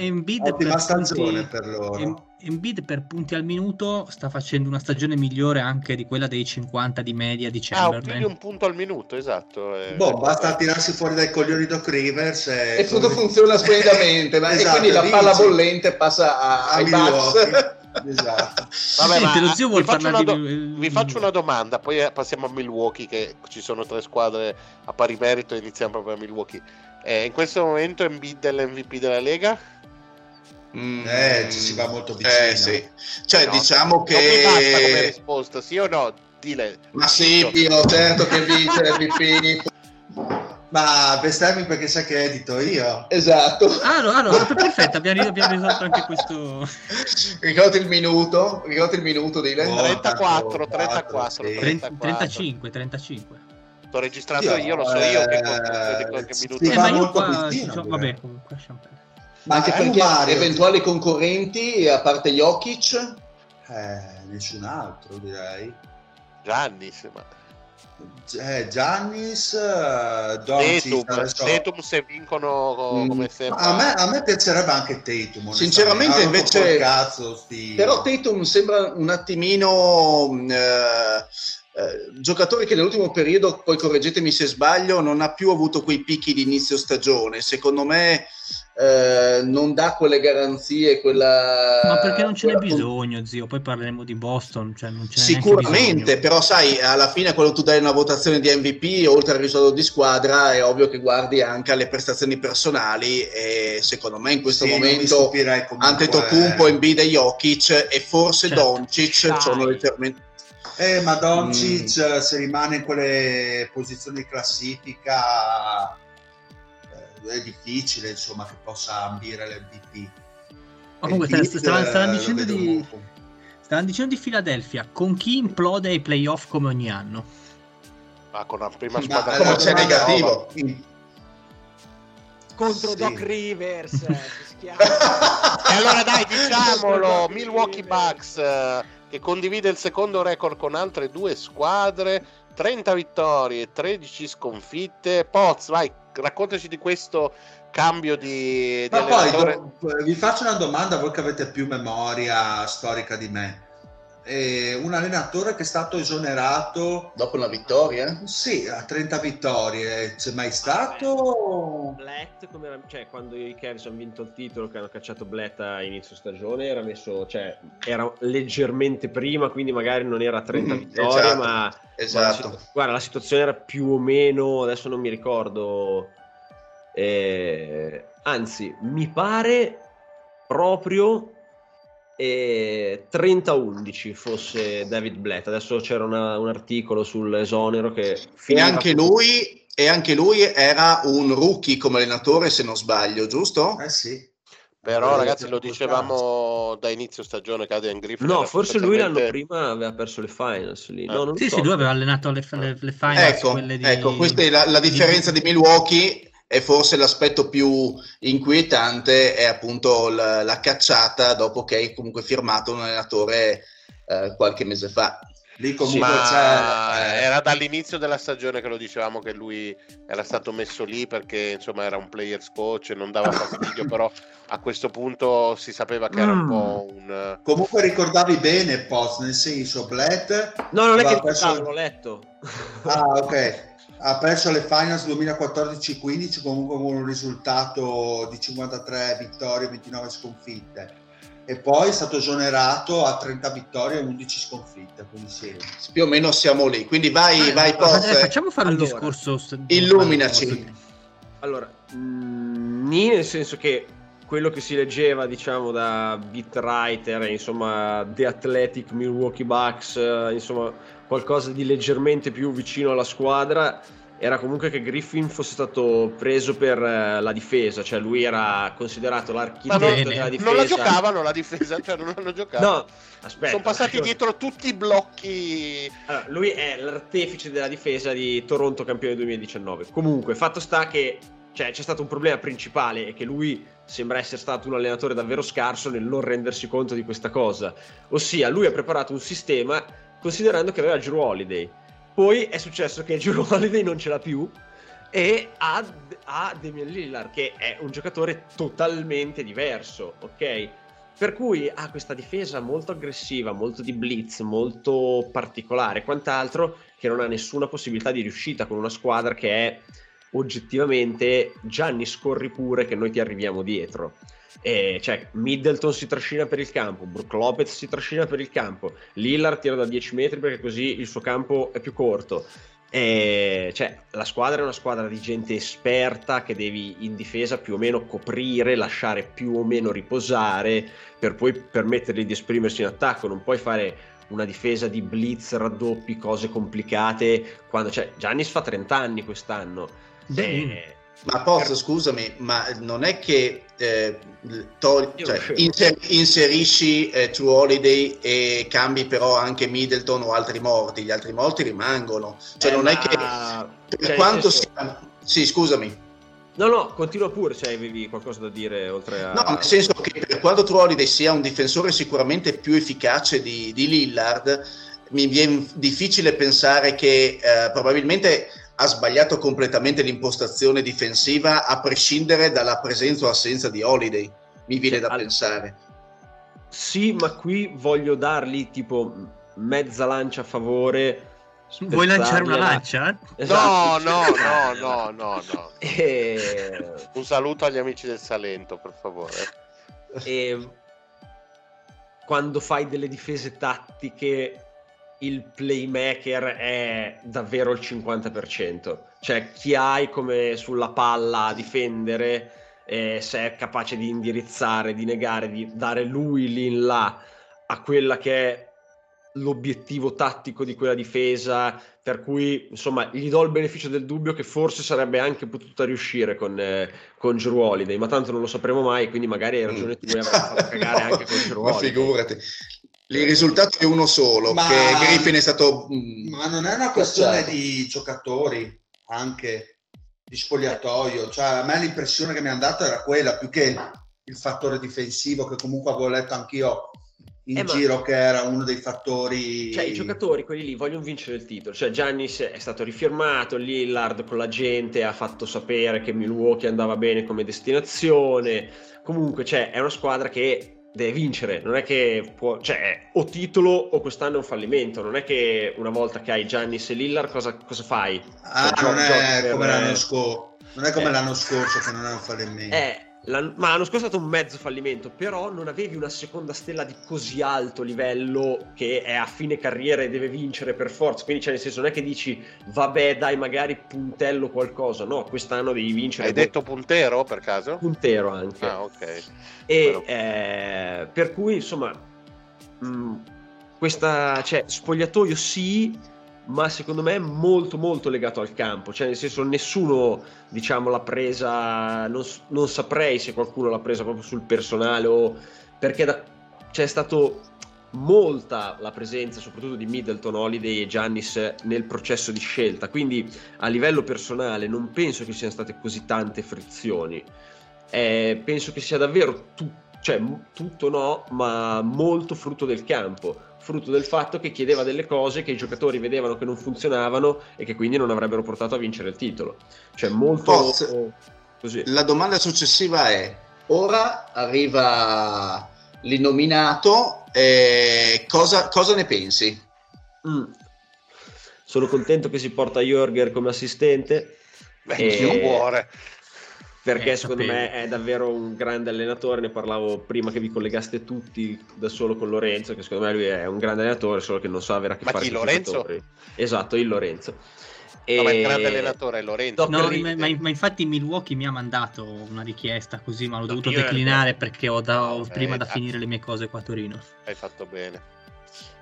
Embiid
ottima
per
stagione
punti-
per loro.
Em- Embiid per punti al minuto sta facendo una stagione migliore anche di quella dei 50 di media di
Ah, un più di
Chamberlain.
un punto al minuto, esatto. eh.
Boh, basta tirarsi fuori dai coglioni Doc Rivers e,
E tutto funziona *laughs* splendidamente, ma-
Esatto,
e quindi la
vinci.
palla bollente passa a-
a
ai
Milwaukee.
Bucks. *laughs*
esatto.
Vabbè,
Senti, lo zio vuol parlare
do-
di-
vi faccio una domanda, poi eh, passiamo a Milwaukee, che ci sono tre squadre a pari merito e iniziamo proprio a Milwaukee. Eh, in questo momento Embiid è l'MVP della Lega?
Mm,
Eh, ci si va molto vicino.
Eh, sì. Cioè,
No,
diciamo
Non mi basta come
che...
risposta, sì o no? Dile.
Ma sì, Pino, certo che vince MVP.
Ma bestemmi perché sai che edito io.
Esatto.
Ah, no, ah, no, perfetto, abbiamo, abbiamo risolto anche questo.
Ricordati il minuto, ricordati il minuto, dile.
Oh.
34,
34,
34,
sì.
34.
35, 35.
Sto registrando io, lo so io che, che, che, minuto
Sì,
Eh, ma io
molto
qua,
vicino,
diciamo- vabbè, comunque.
Ma
Anche perché
Mario.
eventuali concorrenti, a parte Jokic,
Eh, nessun altro direi.
Giannis, ma
Eh, Giannis, eh, Doncic,
Tatum, se vincono co-
Mm.
come
a, me, a me piacerebbe anche Tatum.
Sinceramente, invece-
Cazzo, sti...
però Tatum sembra un attimino mh, eh, eh, giocatore che nell'ultimo periodo, poi correggetemi se sbaglio, non ha più avuto quei picchi di inizio stagione. Secondo me eh, non dà quelle garanzie, quella...
Ma perché non ce n'è bisogno, zio? Poi parleremo di Boston. Cioè
Sicuramente, però sai, alla fine quando tu dai una votazione di MVP, oltre al risultato di squadra, è ovvio che guardi anche alle prestazioni personali e secondo me in questo
Sì,
momento. Antetokounmpo, Embiid e Jokic e forse
Certo.
Doncic sono leggermente...
Eh, ma Doncic,
Mm.
se rimane in quelle posizioni di classifica, eh, è difficile, insomma, che possa ambire l'MVP.
Ma comunque stavano,
eh, lo
dicendo di, stavano dicendo di Philadelphia. Con chi implode ai playoff come ogni anno?
Ma con la prima
Ma,
squadra
eh,
Come c'è negativo?
Contro
Sì.
Doc Rivers. eh. *laughs*
E allora dai, diciamolo, Milwaukee Bucks eh, che condivide il secondo record con altre due squadre, 30 vittorie, 13 sconfitte. Poz, vai, raccontaci di questo cambio di, di
Ma poi
allenatore.
do- vi faccio una domanda, voi che avete più memoria storica di me. Eh, un allenatore che è stato esonerato,
Dopo una vittoria?
sì, a 30 vittorie, c'è mai stato?
Blatt, come era- cioè, quando i Cavs hanno vinto il titolo, che hanno cacciato Blatt a inizio stagione, era messo, cioè, era leggermente prima, quindi magari non era a 30
Mm,
vittorie,
esatto,
ma ma la
Esatto.
guarda, la situazione era più o meno, adesso non mi ricordo, eh, anzi, mi pare proprio eh, 30-11 fosse David Blatt. Adesso c'era una- un articolo sull'esonero che
E anche
con-
lui, e anche lui era un rookie come allenatore, se non sbaglio, giusto?
Eh sì.
Però
Eh,
ragazzi lo dicevamo da inizio stagione che Adrian Griffin
No, forse lui l'anno prima aveva perso le finals lì. No,
Eh.
non
Sì,
so.
sì, lui aveva allenato le, le, le finals,
Ecco,
quelle di...
ecco, questa è la, la differenza di Milwaukee e forse l'aspetto più inquietante è appunto la, la cacciata dopo che hai comunque firmato un allenatore eh, qualche mese fa.
Lì comunque
Ma
c'è... eh,
era dall'inizio della stagione che lo dicevamo che lui era stato messo lì perché insomma era un players coach e non dava fastidio, però a questo punto si sapeva che era un
Mm.
po' un...
Comunque ricordavi bene Post, nel senso Blatt
No, non è che
perso-
l'ho letto.
Ah, ok. Ha perso le finals 2014-15 comunque con un risultato di 53 vittorie e 29 sconfitte. E poi è stato esonerato a 30 vittorie e 11 sconfitte. Quindi sì.
Più o meno siamo lì. Quindi vai,
Eh,
vai,
eh, facciamo fare
Allora,
un discorso...
illuminaci.
Allora, mm, nì, nel senso che quello che si leggeva, diciamo, da beat writer, insomma, The Athletic Milwaukee Bucks, eh, insomma, qualcosa di leggermente più vicino alla squadra, era comunque che Griffin fosse stato preso per eh, la difesa, cioè lui era considerato l'architetto
non,
della difesa.
non la giocavano la difesa, cioè non hanno giocato.
No, aspetta.
Sono passati
allora-
dietro tutti i blocchi.
Allora, lui è l'artefice della difesa di Toronto campione 2019. Comunque, fatto sta che cioè, c'è stato un problema principale e che lui sembra essere stato un allenatore davvero scarso nel non rendersi conto di questa cosa. Ossia, lui ha preparato un sistema considerando che aveva Drew Holiday. Poi è successo che Drew *laughs* Holiday non ce l'ha più e ha, ha Damian Lillard che è un giocatore totalmente diverso, ok? Per cui ha questa difesa molto aggressiva, molto di blitz, molto particolare, quant'altro, che non ha nessuna possibilità di riuscita con una squadra che è oggettivamente Gianni scorri pure che noi ti arriviamo dietro. E, cioè, Middleton si trascina per il campo, Brook Lopez si trascina per il campo, Lillard tira da 10 metri perché così il suo campo è più corto. E, cioè, la squadra è una squadra di gente esperta che devi in difesa più o meno coprire, lasciare più o meno riposare per poi permettergli di esprimersi in attacco. Non puoi fare una difesa di blitz, raddoppi, cose complicate. Quando cioè, Giannis fa 30 anni quest'anno.
Beh,
Ma posso, scusami, ma non è che eh,
Io-
cioè, inser- inserisci eh, True Holiday e cambi però anche Middleton o altri morti, gli altri morti rimangono. Cioè
Eh,
non è
ma-
che per
cioè,
quanto
senso-
sia... Sì, scusami.
No, no, continua pure se avevi qualcosa da dire oltre a...
No, nel senso che per quanto True Holiday sia un difensore sicuramente più efficace di, di Lillard, mi viene difficile pensare che eh, probabilmente ha sbagliato completamente l'impostazione difensiva a prescindere dalla presenza o assenza di Holiday. Mi viene da
al-
pensare.
Sì, ma qui voglio dargli tipo mezza lancia a favore.
Vuoi lanciare una lancia?
Esatto,
No, no, *laughs* no, no, no, no.
E...
Un saluto agli amici del Salento, per favore.
e quando fai delle difese tattiche il playmaker è davvero il 50%. Cioè chi hai come sulla palla a difendere eh, se è capace di indirizzare, di negare, di dare lui lì in là a quella che è l'obiettivo tattico di quella difesa, per cui insomma gli do il beneficio del dubbio che forse sarebbe anche potuta riuscire con, eh, con Drew Holiday, ma tanto non lo sapremo mai, quindi magari hai ragione tu e avremmo fatto cagare anche con Drew *laughs*
Ma
Holiday.
figurati. Il risultato è uno solo,
Ma-
che Griffin è stato... mm,
Ma non è una questione
Cazzato.
di giocatori, anche di spogliatoio. Cioè, a me l'impressione che mi hanno dato era quella, più che il fattore difensivo, che comunque avevo letto anch'io in
Eh, ma-
giro che era uno dei fattori...
Cioè, i giocatori, quelli lì, vogliono vincere il titolo. Cioè, Giannis è stato rifirmato, Lillard con la gente ha fatto sapere che Milwaukee andava bene come destinazione. Comunque, cioè, è una squadra che deve vincere, non è che può, cioè, o titolo o quest'anno è un fallimento. Non è che una volta che hai Giannis e Lillard, cosa, cosa fai?
Ah,
Cioè,
non
gio-
è
giochi
come
per-
l'anno scorso. Non è come
Eh.
l'anno scorso che non è un fallimento.
Eh, l'anno- ma l'anno scorso è stato un mezzo fallimento, però non avevi una seconda stella di così alto livello che è a fine carriera e deve vincere per forza. Quindi, cioè, nel senso, non è che dici, vabbè, dai, magari puntello qualcosa. No, quest'anno devi vincere.
Hai detto puntero per caso?
puntero anche.
Ah, ok.
E
Però-
eh, per cui, insomma, mh, questa, cioè, spogliatoio sì, ma secondo me è molto molto legato al campo, cioè nel senso nessuno diciamo l'ha presa, non, non saprei se qualcuno l'ha presa proprio sul personale o perché da- c'è stato molta la presenza soprattutto di Middleton, Holiday e Giannis nel processo di scelta, quindi a livello personale non penso che siano state così tante frizioni, Eh, penso che sia davvero tu- cioè, tutto no, ma molto frutto del campo frutto del fatto che chiedeva delle cose che i giocatori vedevano che non funzionavano e che quindi non avrebbero portato a vincere il titolo. Cioè molto
Forse-
così.
La domanda successiva è, ora arriva l'innominato, eh, cosa, cosa ne pensi?
Mm. Sono contento che si porta Jorger come assistente
Beh,
E-
mio cuore.
Perché
Eh,
secondo
sapevo.
me è davvero un grande allenatore. Ne parlavo prima che vi collegaste tutti da solo con Lorenzo, che secondo me lui è un grande allenatore, solo che non sa avere a che
Ma
fare
chi,
con i
Lorenzo?
giocatori. Esatto, il Lorenzo.
No, ma il
E-
grande allenatore è Lorenzo.
No, ma, ma- ma infatti Milwaukee mi ha mandato una richiesta così, ma l'ho dovuto declinare perché ho, da- ho
Ok,
prima da
ah.
finire le mie cose qua a Torino.
Hai fatto bene.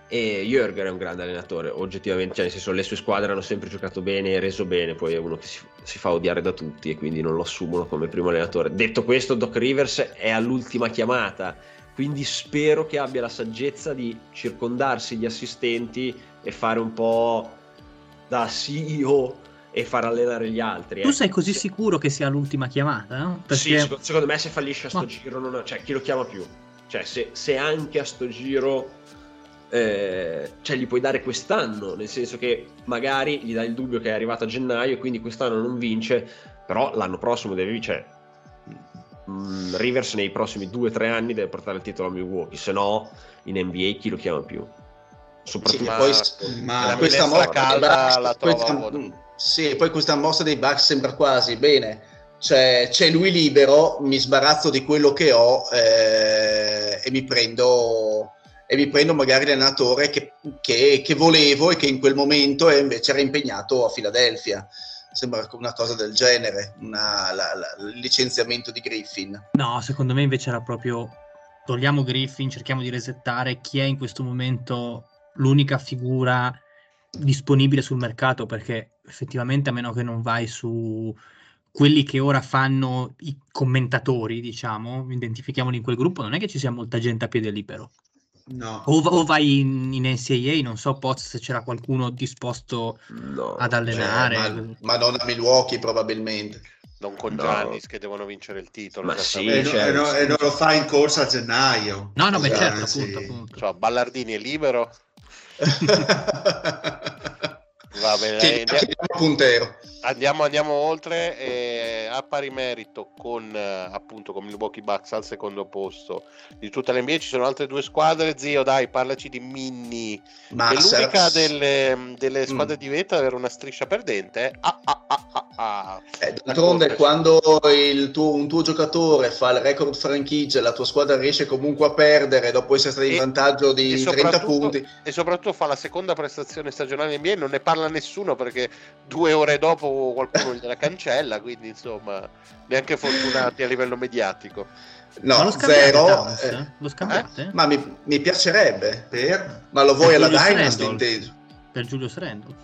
E Jürger è un grande allenatore, oggettivamente, cioè nel senso le sue squadre hanno sempre giocato bene e reso bene, poi è uno che si, si fa odiare da tutti e quindi non lo assumono come primo allenatore. Detto questo, Doc Rivers è all'ultima chiamata, quindi spero che abbia la saggezza di circondarsi gli assistenti e fare un po' da CEO e far allenare gli altri.
Tu
eh.
sei così
Sì.
sicuro che sia l'ultima chiamata? no?
Sì,
Perché
secondo, secondo me se fallisce a sto
Ma-
giro, non, cioè chi lo chiama più? Cioè se, se anche a sto giro eh, cioè gli puoi dare quest'anno, nel senso che magari gli dai il dubbio che è arrivato a gennaio e quindi quest'anno non vince, però l'anno prossimo deve vincere. Mm, Rivers nei prossimi due o tre anni deve portare il titolo a Milwaukee, se no in NBA chi lo chiama più? Soprattutto
Sì,
ma-
poi,
ma
la
questa mossa
calda
dei Bucks-
la trova
questa- sì, poi questa mossa dei Bucks sembra quasi bene, c'è, c'è lui libero, mi sbarazzo di quello che ho eh, e mi prendo e mi prendo magari l'allenatore che, che, che, volevo e che in quel momento invece era impegnato a Filadelfia. Sembra una cosa del genere, una, la, la, il licenziamento di Griffin.
No, secondo me invece era proprio togliamo Griffin, cerchiamo di resettare chi è in questo momento l'unica figura disponibile sul mercato perché effettivamente a meno che non vai su quelli che ora fanno i commentatori, diciamo, identifichiamoli in quel gruppo, non è che ci sia molta gente a piede libero. No. O, o, vai in, in, NCAA, non so Poz se c'era qualcuno disposto no, ad allenare.
Cioè, ma, ma, non a Milwaukee probabilmente.
Non con no. Giannis che devono vincere il titolo.
Ma sì, e, cioè, no, e, non lo fa in corsa a gennaio.
No, no, beh certo, sì. appunto, appunto.
Cioè, Ballardini è libero. *laughs*
Va bene, dai, andiamo, puntero.
Andiamo, andiamo oltre e a pari merito con appunto con Milwaukee Bucks al secondo posto di tutta l'NBA ci sono altre due squadre zio dai parlaci di Minnie Masters. è l'unica delle, delle mm. squadre mm. di vetta ad avere una striscia perdente ah, ah, ah, ah,
ah. Eh, d'altronde quando tuo, un tuo giocatore fa il record franchigia e la tua squadra riesce comunque a perdere dopo essere stata in vantaggio di 30 punti
e soprattutto fa la seconda prestazione stagionale NBA non ne parla nessuno perché due ore dopo qualcuno gliela cancella, quindi insomma neanche fortunati a livello mediatico.
No,
lo
zero.
Eh? Lo scambiate?
Eh? Ma mi, mi, piacerebbe. Per? Ma lo vuoi alla Dynasty inteso?
Per Giulio Randall.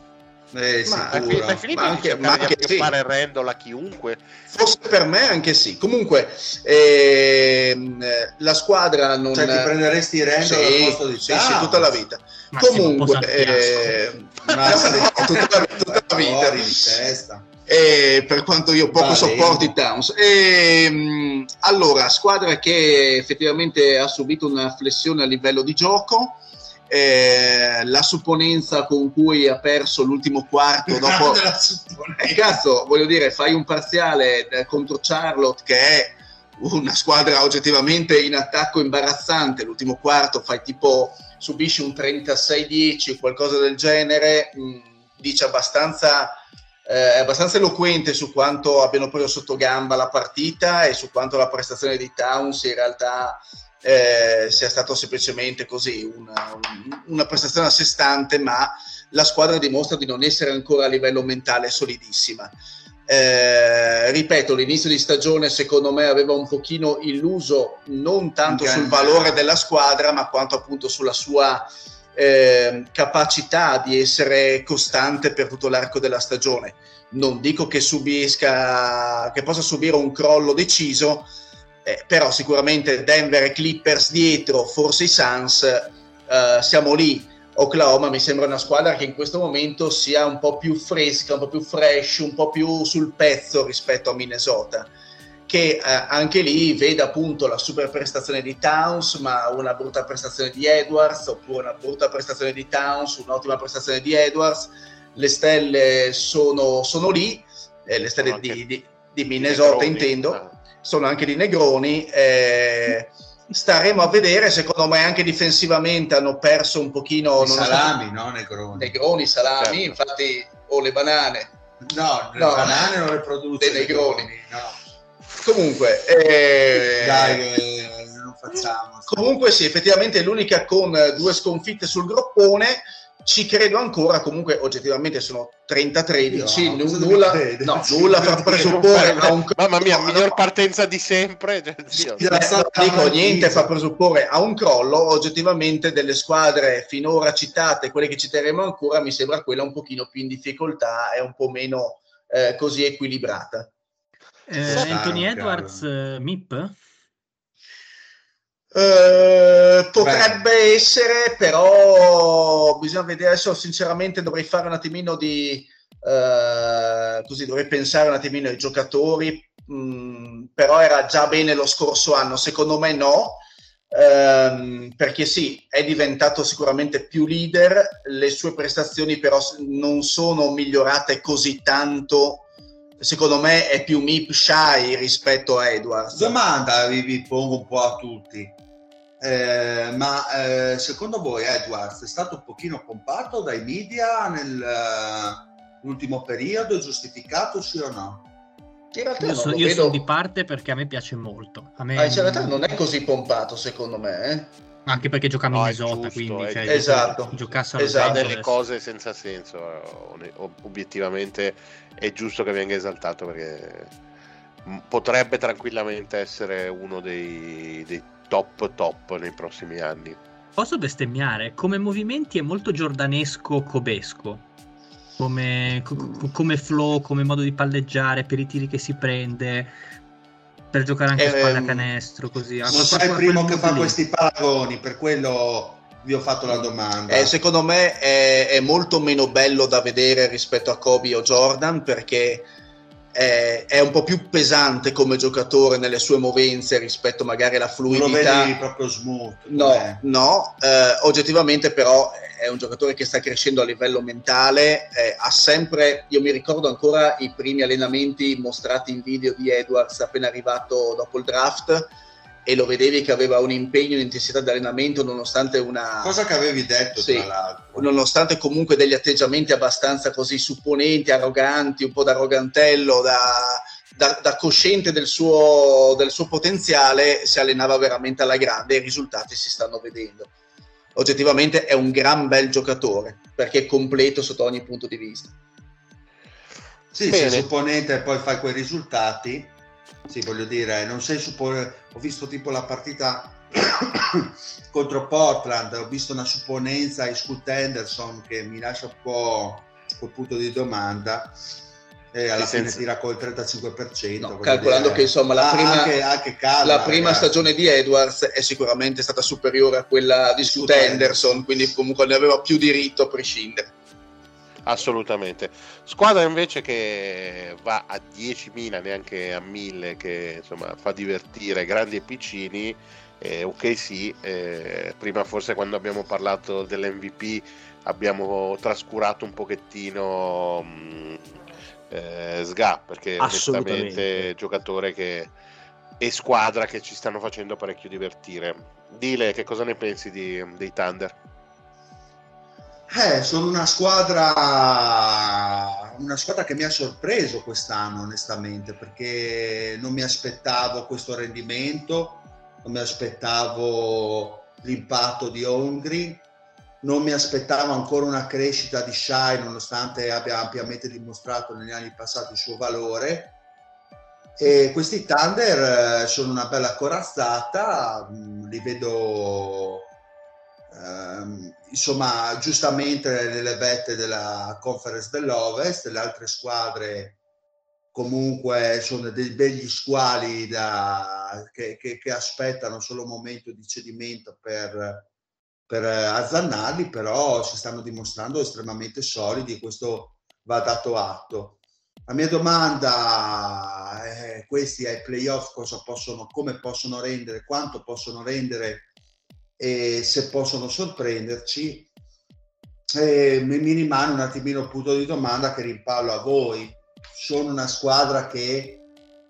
Eh,
ma, sicuro. ma, ma anche, ma anche sì. fare Randall a chiunque?
Forse per me anche sì. Comunque ehm, la squadra non
cioè ti prenderesti Randall sì, al posto di
sì, sì, tutta la vita. Ma comunque eh, tutta, la, tutta la vita. Di testa. E per quanto io poco sopporti Towns. E, ehm, allora, squadra che effettivamente ha subito una flessione a livello di gioco, eh, la supponenza con cui ha perso l'ultimo quarto *laughs* dopo eh, cazzo voglio dire fai un parziale eh, contro Charlotte che è una squadra oggettivamente in attacco imbarazzante. L'ultimo quarto fai tipo subisci un 36-10 qualcosa del genere mh, mm, dice abbastanza eh, è abbastanza eloquente su quanto abbiano preso sotto gamba la partita e su quanto la prestazione di Towns in realtà eh, sia stato semplicemente così una, una, prestazione a sé stante, ma la squadra dimostra di non essere ancora a livello mentale solidissima. Eh, ripeto, l'inizio di stagione secondo me aveva un pochino illuso non tanto sul valore della squadra, ma quanto appunto sulla sua eh, capacità di essere costante per tutto l'arco della stagione. Non dico che subisca, che possa subire un crollo deciso, eh, però sicuramente Denver e Clippers dietro, forse i Suns, eh, siamo lì. Oklahoma mi sembra una squadra che in questo momento sia un po' più fresca, un po' più fresh, un po' più sul pezzo rispetto a Minnesota, che eh, anche lì vede appunto la super prestazione di Towns, ma una brutta prestazione di Edwards, oppure una brutta prestazione di Towns, un'ottima prestazione di Edwards. Le stelle sono, sono lì, eh, le stelle di, di, di Minnesota intendo eh sono anche di Negroni. Eh, staremo a vedere, secondo me anche difensivamente hanno perso un pochino...
I salami, no? Negroni.
Negroni, salami, certo. infatti, o le banane.
No, le no, banane non le produce.
Dei Negroni. No. Comunque... Eh,
Dai, eh, non facciamo.
Comunque sì, effettivamente è l'unica con due sconfitte sul groppone ci credo ancora, comunque oggettivamente sono 30-13, no, nulla, no, nulla fa presupporre a un
Mamma mia, no, miglior partenza di sempre. Cioè,
dico, niente fa presupporre a un crollo, oggettivamente delle squadre finora citate, quelle che citeremo ancora, mi sembra quella un pochino più in difficoltà e un po' meno eh, così equilibrata.
Eh, Anthony Edwards, uh, MIP?
Eh, potrebbe Beh. essere, però bisogna vedere adesso. Sinceramente, dovrei fare un attimino di uh, così, dovrei pensare un attimino ai giocatori. Mm, però era già bene lo scorso anno, secondo me no. Um, perché sì, è diventato sicuramente più leader, le sue prestazioni però non sono migliorate così tanto secondo me è più Mip Shy rispetto a Edwards.
Domanda vi, vi pongo un po' a tutti. Eh, ma eh, secondo voi Edwards è stato un pochino pompato dai media nell'ultimo uh, periodo, giustificato sì o no?
In realtà io, so, io vedo... sono di parte perché a me piace molto. A me
ah, in realtà non è così pompato, secondo me. Eh?
Anche perché giocava no, in Isota, quindi cioè,
esatto.
giocassero esatto. delle cose senza senso. Eh, obiettivamente è giusto che venga esaltato perché potrebbe tranquillamente essere uno dei, dei top top nei prossimi anni.
Posso bestemmiare? Come movimenti è molto giordanesco cobesco. Come, co- come flow, come modo di palleggiare, per i tiri che si prende, per giocare anche eh, a spalla canestro. Così.
Non sei il primo che fa lì. questi paragoni, per quello vi ho fatto la domanda.
Eh, secondo me è, è, molto meno bello da vedere rispetto a Kobe o Jordan perché è, è, un po' più pesante come giocatore nelle sue movenze rispetto magari alla fluidità.
Non lo vedi proprio smooth.
No, no eh, oggettivamente però è un giocatore che sta crescendo a livello mentale, eh, ha sempre, io mi ricordo ancora i primi allenamenti mostrati in video di Edwards appena arrivato dopo il draft e lo vedevi che aveva un impegno, un'intensità di allenamento nonostante una...
Cosa che avevi detto
sì, Nonostante comunque degli atteggiamenti abbastanza così supponenti, arroganti, un po' da arrogantello, da, da, da cosciente del suo, del suo potenziale, si allenava veramente alla grande e i risultati si stanno vedendo. Oggettivamente è un gran bel giocatore perché è completo sotto ogni punto di vista.
Sì, Bene. se supponente e poi fai quei risultati, sì, voglio dire, non sei supponente. Ho visto tipo la partita *coughs* contro Portland, ho visto una supponenza a Scoot Henderson che mi lascia un po' quel punto di domanda. E alla fine senza... tira col 35%. No,
calcolando dire. che insomma la prima, anche, anche calma, la prima stagione di Edwards è sicuramente stata superiore a quella di Scoot Henderson, quindi comunque ne aveva più diritto a prescindere.
Assolutamente. Squadra invece che va a 10.000, neanche a 1.000, che insomma fa divertire grandi e piccini. Eh, ok, sì, eh, prima forse quando abbiamo parlato dell'MVP abbiamo trascurato un pochettino mh, mm, eh, Sga, perché onestamente giocatore che e squadra che ci stanno facendo parecchio divertire. Dile, che cosa ne pensi di, dei Thunder?
Eh, sono una squadra, una squadra che mi ha sorpreso quest'anno, onestamente, perché non mi aspettavo questo rendimento, non mi aspettavo l'impatto di Hongri, non mi aspettavo ancora una crescita di Shai, nonostante abbia ampiamente dimostrato negli anni passati il suo valore. E questi Thunder eh, sono una bella corazzata, mm, li vedo ehm, insomma, giustamente nelle vette della Conference dell'Ovest, le altre squadre comunque sono dei, degli squali da, che, che, che, aspettano solo un momento di cedimento per, per azzannarli, però si stanno dimostrando estremamente solidi e questo va dato atto. La mia domanda è questi ai playoff cosa possono, come possono rendere, quanto possono rendere e se possono sorprenderci. E mi rimane un attimino il punto di domanda che rimpallo a voi. Sono una squadra che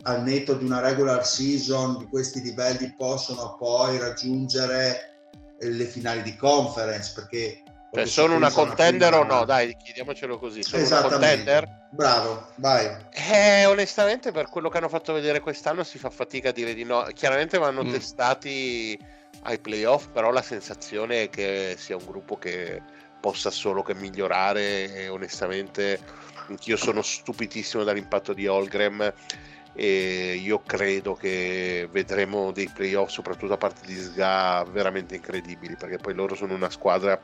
al netto di una regular season di questi livelli possono poi raggiungere le finali di conference perché
cioè, sono una contender o no? Dai, chiediamocelo così. Sono una contender?
Bravo, vai.
Eh, onestamente, per quello che hanno fatto vedere quest'anno, si fa fatica a dire di no. Chiaramente vanno mm. testati ai playoff, però la sensazione è che sia un gruppo che possa solo che migliorare e onestamente anch'io sono stupitissimo dall'impatto di Holgram e io credo che vedremo dei playoff soprattutto da parte di Sga veramente incredibili perché poi loro sono una squadra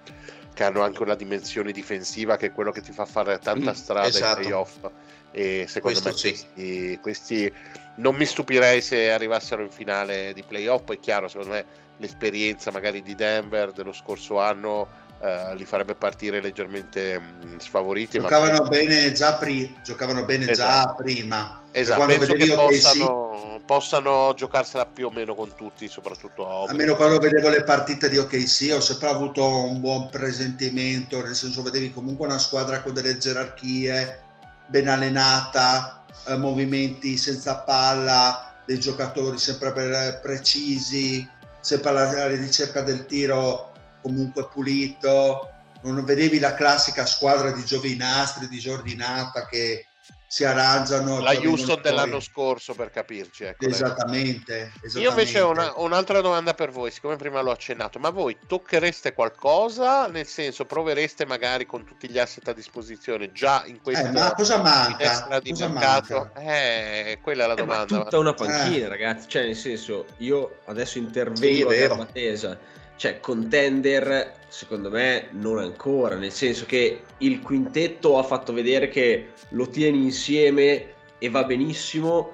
che hanno anche una dimensione difensiva che è quello che ti fa fare tanta mm, strada mm, esatto. ai playoff e secondo Questo me questi, questi non mi stupirei se arrivassero in finale di playoff è chiaro secondo me l'esperienza magari di Denver dello scorso anno Uh, li farebbe partire leggermente mh, mm, sfavoriti.
Giocavano, ma... bene, già pri- giocavano bene esatto. già prima.
Esatto, penso che possano, sì, possano, giocarsela più o meno con tutti, soprattutto a
Almeno quando vedevo le partite di OKC ho sempre avuto un buon presentimento, nel senso vedevi comunque una squadra con delle gerarchie, ben allenata, eh, movimenti senza palla, dei giocatori sempre per, precisi, sempre alla, ricerca del tiro comunque pulito, non vedevi la classica squadra di giovinastri, di giordinata che si arrangiano.
La Houston dell'anno scorso, per capirci. Ecco,
esattamente, esattamente,
Io invece ho una, un'altra domanda per voi, siccome prima l'ho accennato, ma voi tocchereste qualcosa? Nel senso, provereste magari con tutti gli asset a disposizione già in questo
eh, ma cosa manca?
di
cosa
mercato?
Manca?
Eh, quella è la
Eh, ma
domanda.
tutta una panchina,
Eh.
ragazzi. Cioè, nel senso, io adesso intervengo
Sì,
a tesa. Cioè, contender, secondo me, non ancora. Nel senso che il quintetto ha fatto vedere che lo tieni insieme e va benissimo.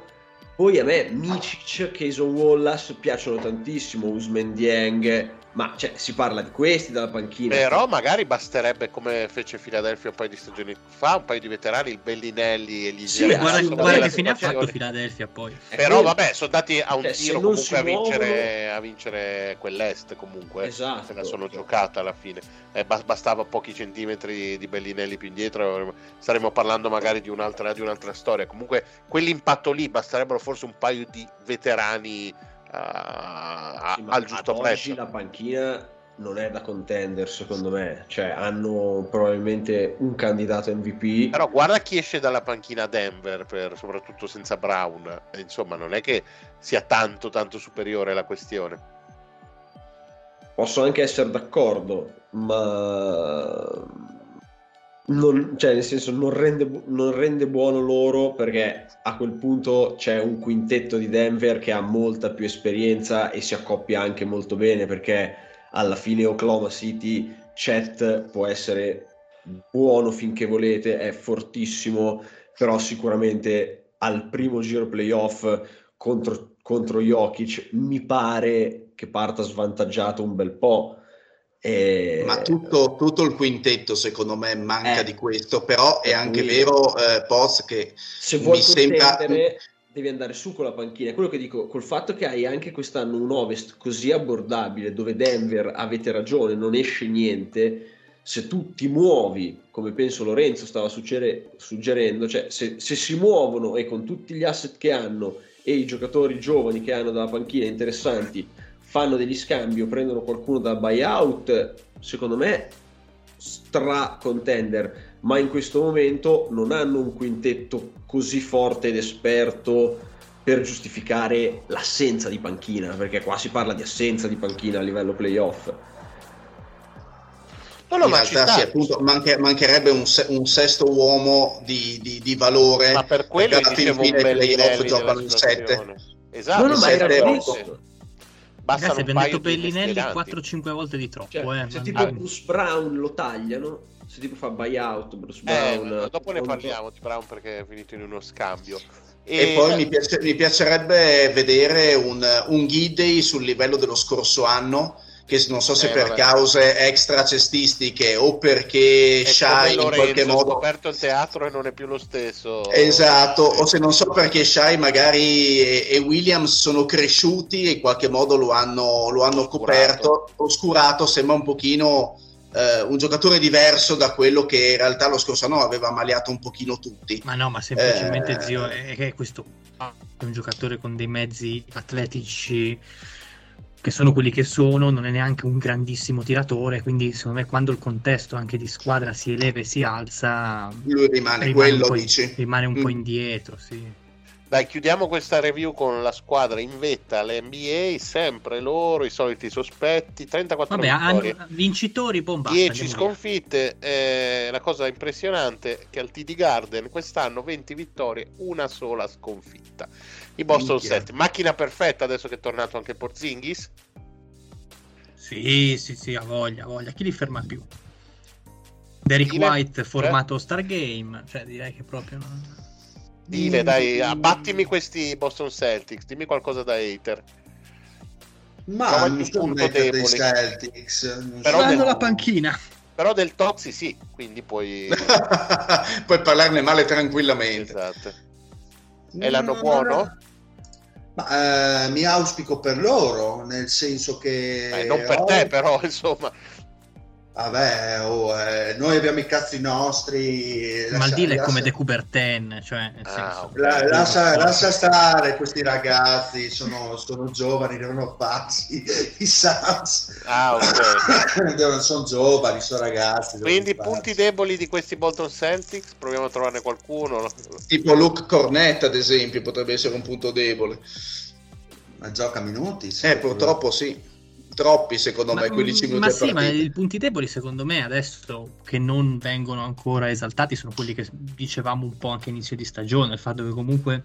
Poi a me Micic, Cason Wallace piacciono tantissimo, Usman Dieng, ma cioè, si parla di questi dalla panchina.
Però magari basterebbe, come fece Philadelphia un paio di stagioni fa, un paio di veterani, il Bellinelli e gli
Sì,
Guarda, guarda che fine ha fatto. Philadelphia poi.
È
Però vabbè, sono dati a un
Cioè,
tiro comunque a vincere,
muovono-
a vincere quell'est comunque.
Esatto.
Se la sono giocata alla fine. Eh, ba- bastava pochi centimetri di Bellinelli più indietro, staremmo parlando magari di un'altra, di un'altra storia. Comunque quell'impatto lì basterebbero forse un paio di veterani
Sì, ma
al giusto
ad
prezzo.
Oggi la panchina non è da contender, secondo me. Cioè, hanno probabilmente un candidato MVP.
Però guarda chi esce dalla panchina a Denver, per- soprattutto senza Brown. Eh, Insomma, non è che sia tanto, tanto superiore la questione.
Posso anche essere d'accordo, ma non, cioè, nel senso, non rende, non rende buono loro perché a quel punto c'è un quintetto di Denver che ha molta più esperienza e si accoppia anche molto bene perché alla fine Oklahoma City Chet può essere buono finché volete, è fortissimo, però sicuramente al primo giro playoff contro, contro Jokic mi pare che parta svantaggiato un bel po'. E...
Ma tutto, tutto il quintetto secondo me manca
Eh.
di questo, però è anche
cui-
vero, eh, Poz, che
se vuoi
mi sembra-
devi andare su con la panchina. È quello che dico, col fatto che hai anche quest'anno un ovest così abbordabile dove Denver, avete ragione, non esce niente, se tu ti muovi, come penso Lorenzo stava suggere- suggerendo, cioè se, se si muovono e con tutti gli asset che hanno e i giocatori giovani che hanno dalla panchina interessanti fanno degli scambi o prendono qualcuno da buyout, secondo me stra contender ma in questo momento non hanno un quintetto così forte ed esperto per giustificare l'assenza di panchina, perché qua si parla di assenza di panchina a livello playoff.
No, no,
in
ma ci
realtà
sta.
sì, appunto, manche- mancherebbe un, se- un sesto uomo di, di- di valore.
Ma per quello
perché alla fin fine i playoff giocano in sette.
situazione. Esatto,
no, no, ma era questo.
Bastano
Ragazzi,
un
abbiamo
paio
detto
di
Bellinelli
mestieranti.
4-5 volte di troppo.
Cioè,
eh,
se tipo
Ah.
Bruce Brown lo tagliano, se tipo fa buyout Bruce
Eh,
Brown,
dopo ne parliamo di Brown perché è finito in uno scambio.
E, poi mi, piace- mi piacerebbe vedere un, un Gidey sul livello dello scorso anno, che non so se
Eh,
per
vabbè.
cause extra cestistiche o perché
è
Shai in qualche
Lorenzo, ha
modo...
scoperto il teatro e non è più lo stesso.
Esatto, o se non so perché Shai magari e, e Williams sono cresciuti e in qualche modo lo hanno, lo hanno
Oscurato.
coperto, oscurato, sembra un pochino eh, un giocatore diverso da quello che in realtà lo scorso anno aveva maliato un pochino tutti.
Ma no, ma semplicemente
Eh.
zio, è che questo è un giocatore con dei mezzi atletici che sono quelli che sono, non è neanche un grandissimo tiratore, quindi secondo me quando il contesto anche di squadra si eleva e si alza,
Lui rimane,
rimane
quello,
un po',
dici?
rimane un po'
Mm.
indietro, sì.
Dai, chiudiamo questa review con la squadra in vetta all'NBA, sempre loro, i soliti sospetti, 34
Vabbè,
vittorie.
hanno vincitori, bomba.
10 sconfitte, eh, la cosa impressionante è che al TD Garden quest'anno 20 vittorie, una sola sconfitta. I Boston
Minchia.
Celtics, macchina perfetta adesso che è tornato anche Porzingis.
Sì, sì, sì, ha voglia, ha voglia. Chi li ferma più? Derek
Dile,
White formato Stargame, cioè direi che proprio non...
Dile, dai, abbattimi questi Boston Celtics, dimmi qualcosa da hater.
Ma non sono dei. Celtics. non
Però
sono-
Fanno
del-
la panchina.
Però del Toxi sì, quindi puoi... *laughs*
Puoi parlarne male tranquillamente.
esatto. È l'anno
No,
buono?
Ma, eh, mi auspico per loro, nel senso che...
Eh, non per te però, insomma.
Vabbè, oh, eh, noi abbiamo i cazzi nostri.
Ma il deal è come De Coubertin, cioè nel ah,
senso, la, lascia, lascia, stare questi ragazzi, sono, sono giovani, devono farsi *laughs* i Suns.
Ah,
ok. *laughs* sono giovani, sono ragazzi.
Quindi punti deboli di questi Bolton Celtics, proviamo a trovarne qualcuno.
Tipo Luke Cornett, ad esempio, potrebbe essere un punto debole.
Ma gioca minuti?
Sì, eh, purtroppo sì troppi secondo
ma,
me 15 minuti
ma sì ma i punti deboli secondo me adesso che non vengono ancora esaltati sono quelli che dicevamo un po' anche inizio di stagione il fatto che comunque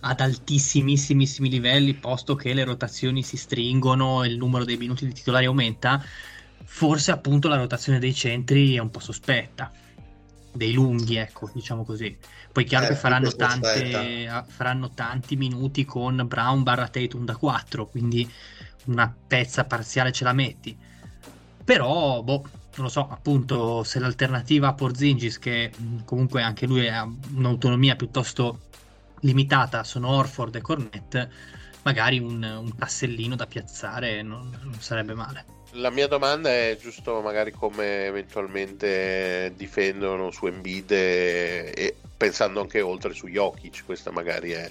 ad altissimissimissimi livelli posto che le rotazioni si stringono e il numero dei minuti di titolari aumenta forse appunto la rotazione dei centri è un po' sospetta dei lunghi, ecco, diciamo così. Poi è chiaro eh, che faranno, tante, faranno tanti minuti con Brown barra Tatum da 4, quindi una pezza parziale ce la metti. Però, boh, non lo so, appunto, se l'alternativa a Porzingis, che comunque anche lui ha un'autonomia piuttosto limitata, sono Orford e Cornet, magari un, un tassellino da piazzare non, non sarebbe male.
La mia domanda è giusto magari come eventualmente difendono su Embiid e, e pensando anche oltre su Jokic, questa magari è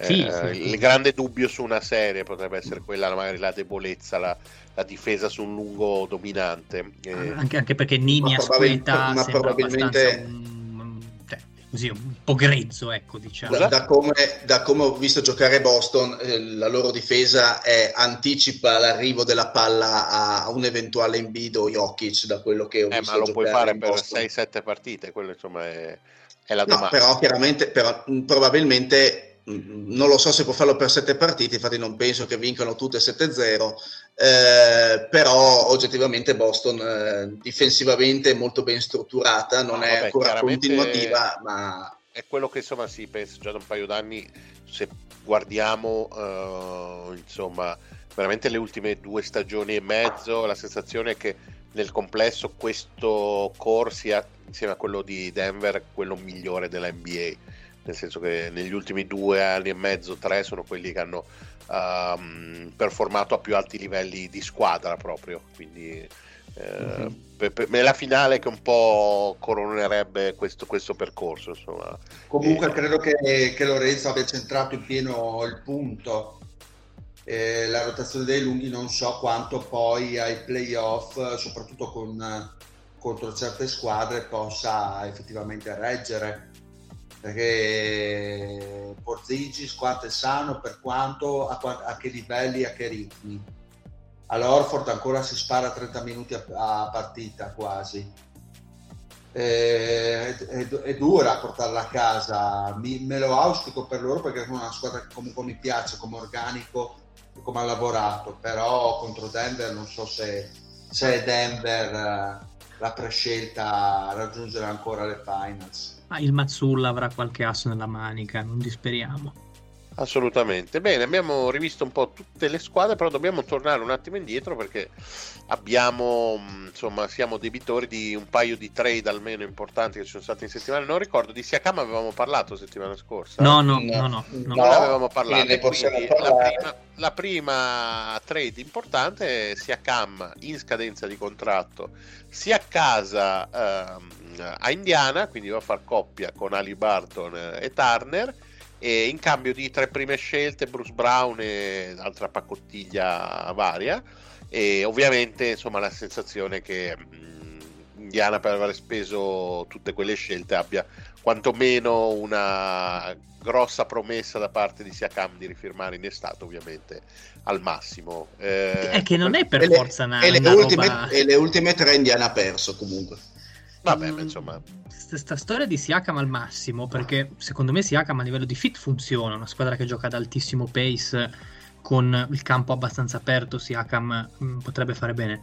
sì, eh, sì, il grande dubbio su una serie potrebbe essere quella, magari la debolezza, la, la difesa su un lungo dominante.
Eh, anche, anche, perché Nini Asqueta ma probabilmente un, così, un po' grezzo, ecco, diciamo.
Da, da, come, da come, ho visto giocare Boston, eh, la loro difesa è, anticipa l'arrivo della palla a un eventuale Embiid o Jokic, da quello che ho
eh,
visto
Ma lo puoi fare per 6-7 partite, quello insomma è, è la domanda.
No, però chiaramente, però, probabilmente non lo so se può farlo per sette partite, infatti non penso che vincano tutte 7-0, eh, però oggettivamente Boston eh, difensivamente è molto ben strutturata, non ah, è vabbè, ancora continuativa, ma...
È quello che insomma si pensa già da un paio d'anni, se guardiamo uh, insomma veramente le ultime due stagioni e mezzo, la sensazione è che nel complesso questo core sia insieme a quello di Denver quello migliore della NBA nel senso che negli ultimi due anni e mezzo, tre, sono quelli che hanno um, performato a più alti livelli di squadra proprio, quindi eh, mm-hmm. per, per, è la finale che un po' coronerebbe questo, questo percorso. Insomma.
Comunque e... credo che, che, Lorenzo abbia centrato in pieno il punto. Eh, la rotazione dei lunghi non so quanto poi ai playoff, soprattutto con, contro certe squadre, possa effettivamente reggere perché Porzingis quanto è sano, per quanto, a, a che livelli, a che ritmi. All'Orford ancora si spara 30 minuti a, a partita quasi. È, è, è, dura portarla a casa, mi, me lo auspico per loro perché è una squadra che comunque mi piace come organico e come ha lavorato, però contro Denver non so se, se Denver eh, la prescelta a raggiungere ancora le finals.
Ma il Mazzulla avrà qualche asso nella manica, non disperiamo.
Assolutamente. Bene, abbiamo rivisto un po' tutte le squadre, però dobbiamo tornare un attimo indietro perché abbiamo, insomma, siamo debitori di un paio di trade almeno importanti che ci sono stati in settimana. Non ricordo, di Siakam avevamo parlato settimana scorsa.
No, no, no, no.
no, non avevamo parlato. La prima, la prima trade importante è Siakam in scadenza di contratto, sia a casa ehm, a Indiana, quindi va a far coppia con Ali Barton e Turner e in cambio di tre prime scelte Bruce Brown e altra pacottiglia varia. E ovviamente insomma la sensazione che mh, Indiana per aver speso tutte quelle scelte abbia quantomeno una grossa promessa da parte di Siakam di rifirmare in estate ovviamente al massimo.
Eh, è che non è per forza
le, una, e, le una ultime, roba... e le ultime tre Indiana ha perso comunque
Vabbè, mm, insomma.
Questa storia di Siakam al massimo, perché secondo me Siakam a livello di fit funziona, una squadra che gioca ad altissimo pace, con il campo abbastanza aperto, Siakam mh, mm, potrebbe fare bene.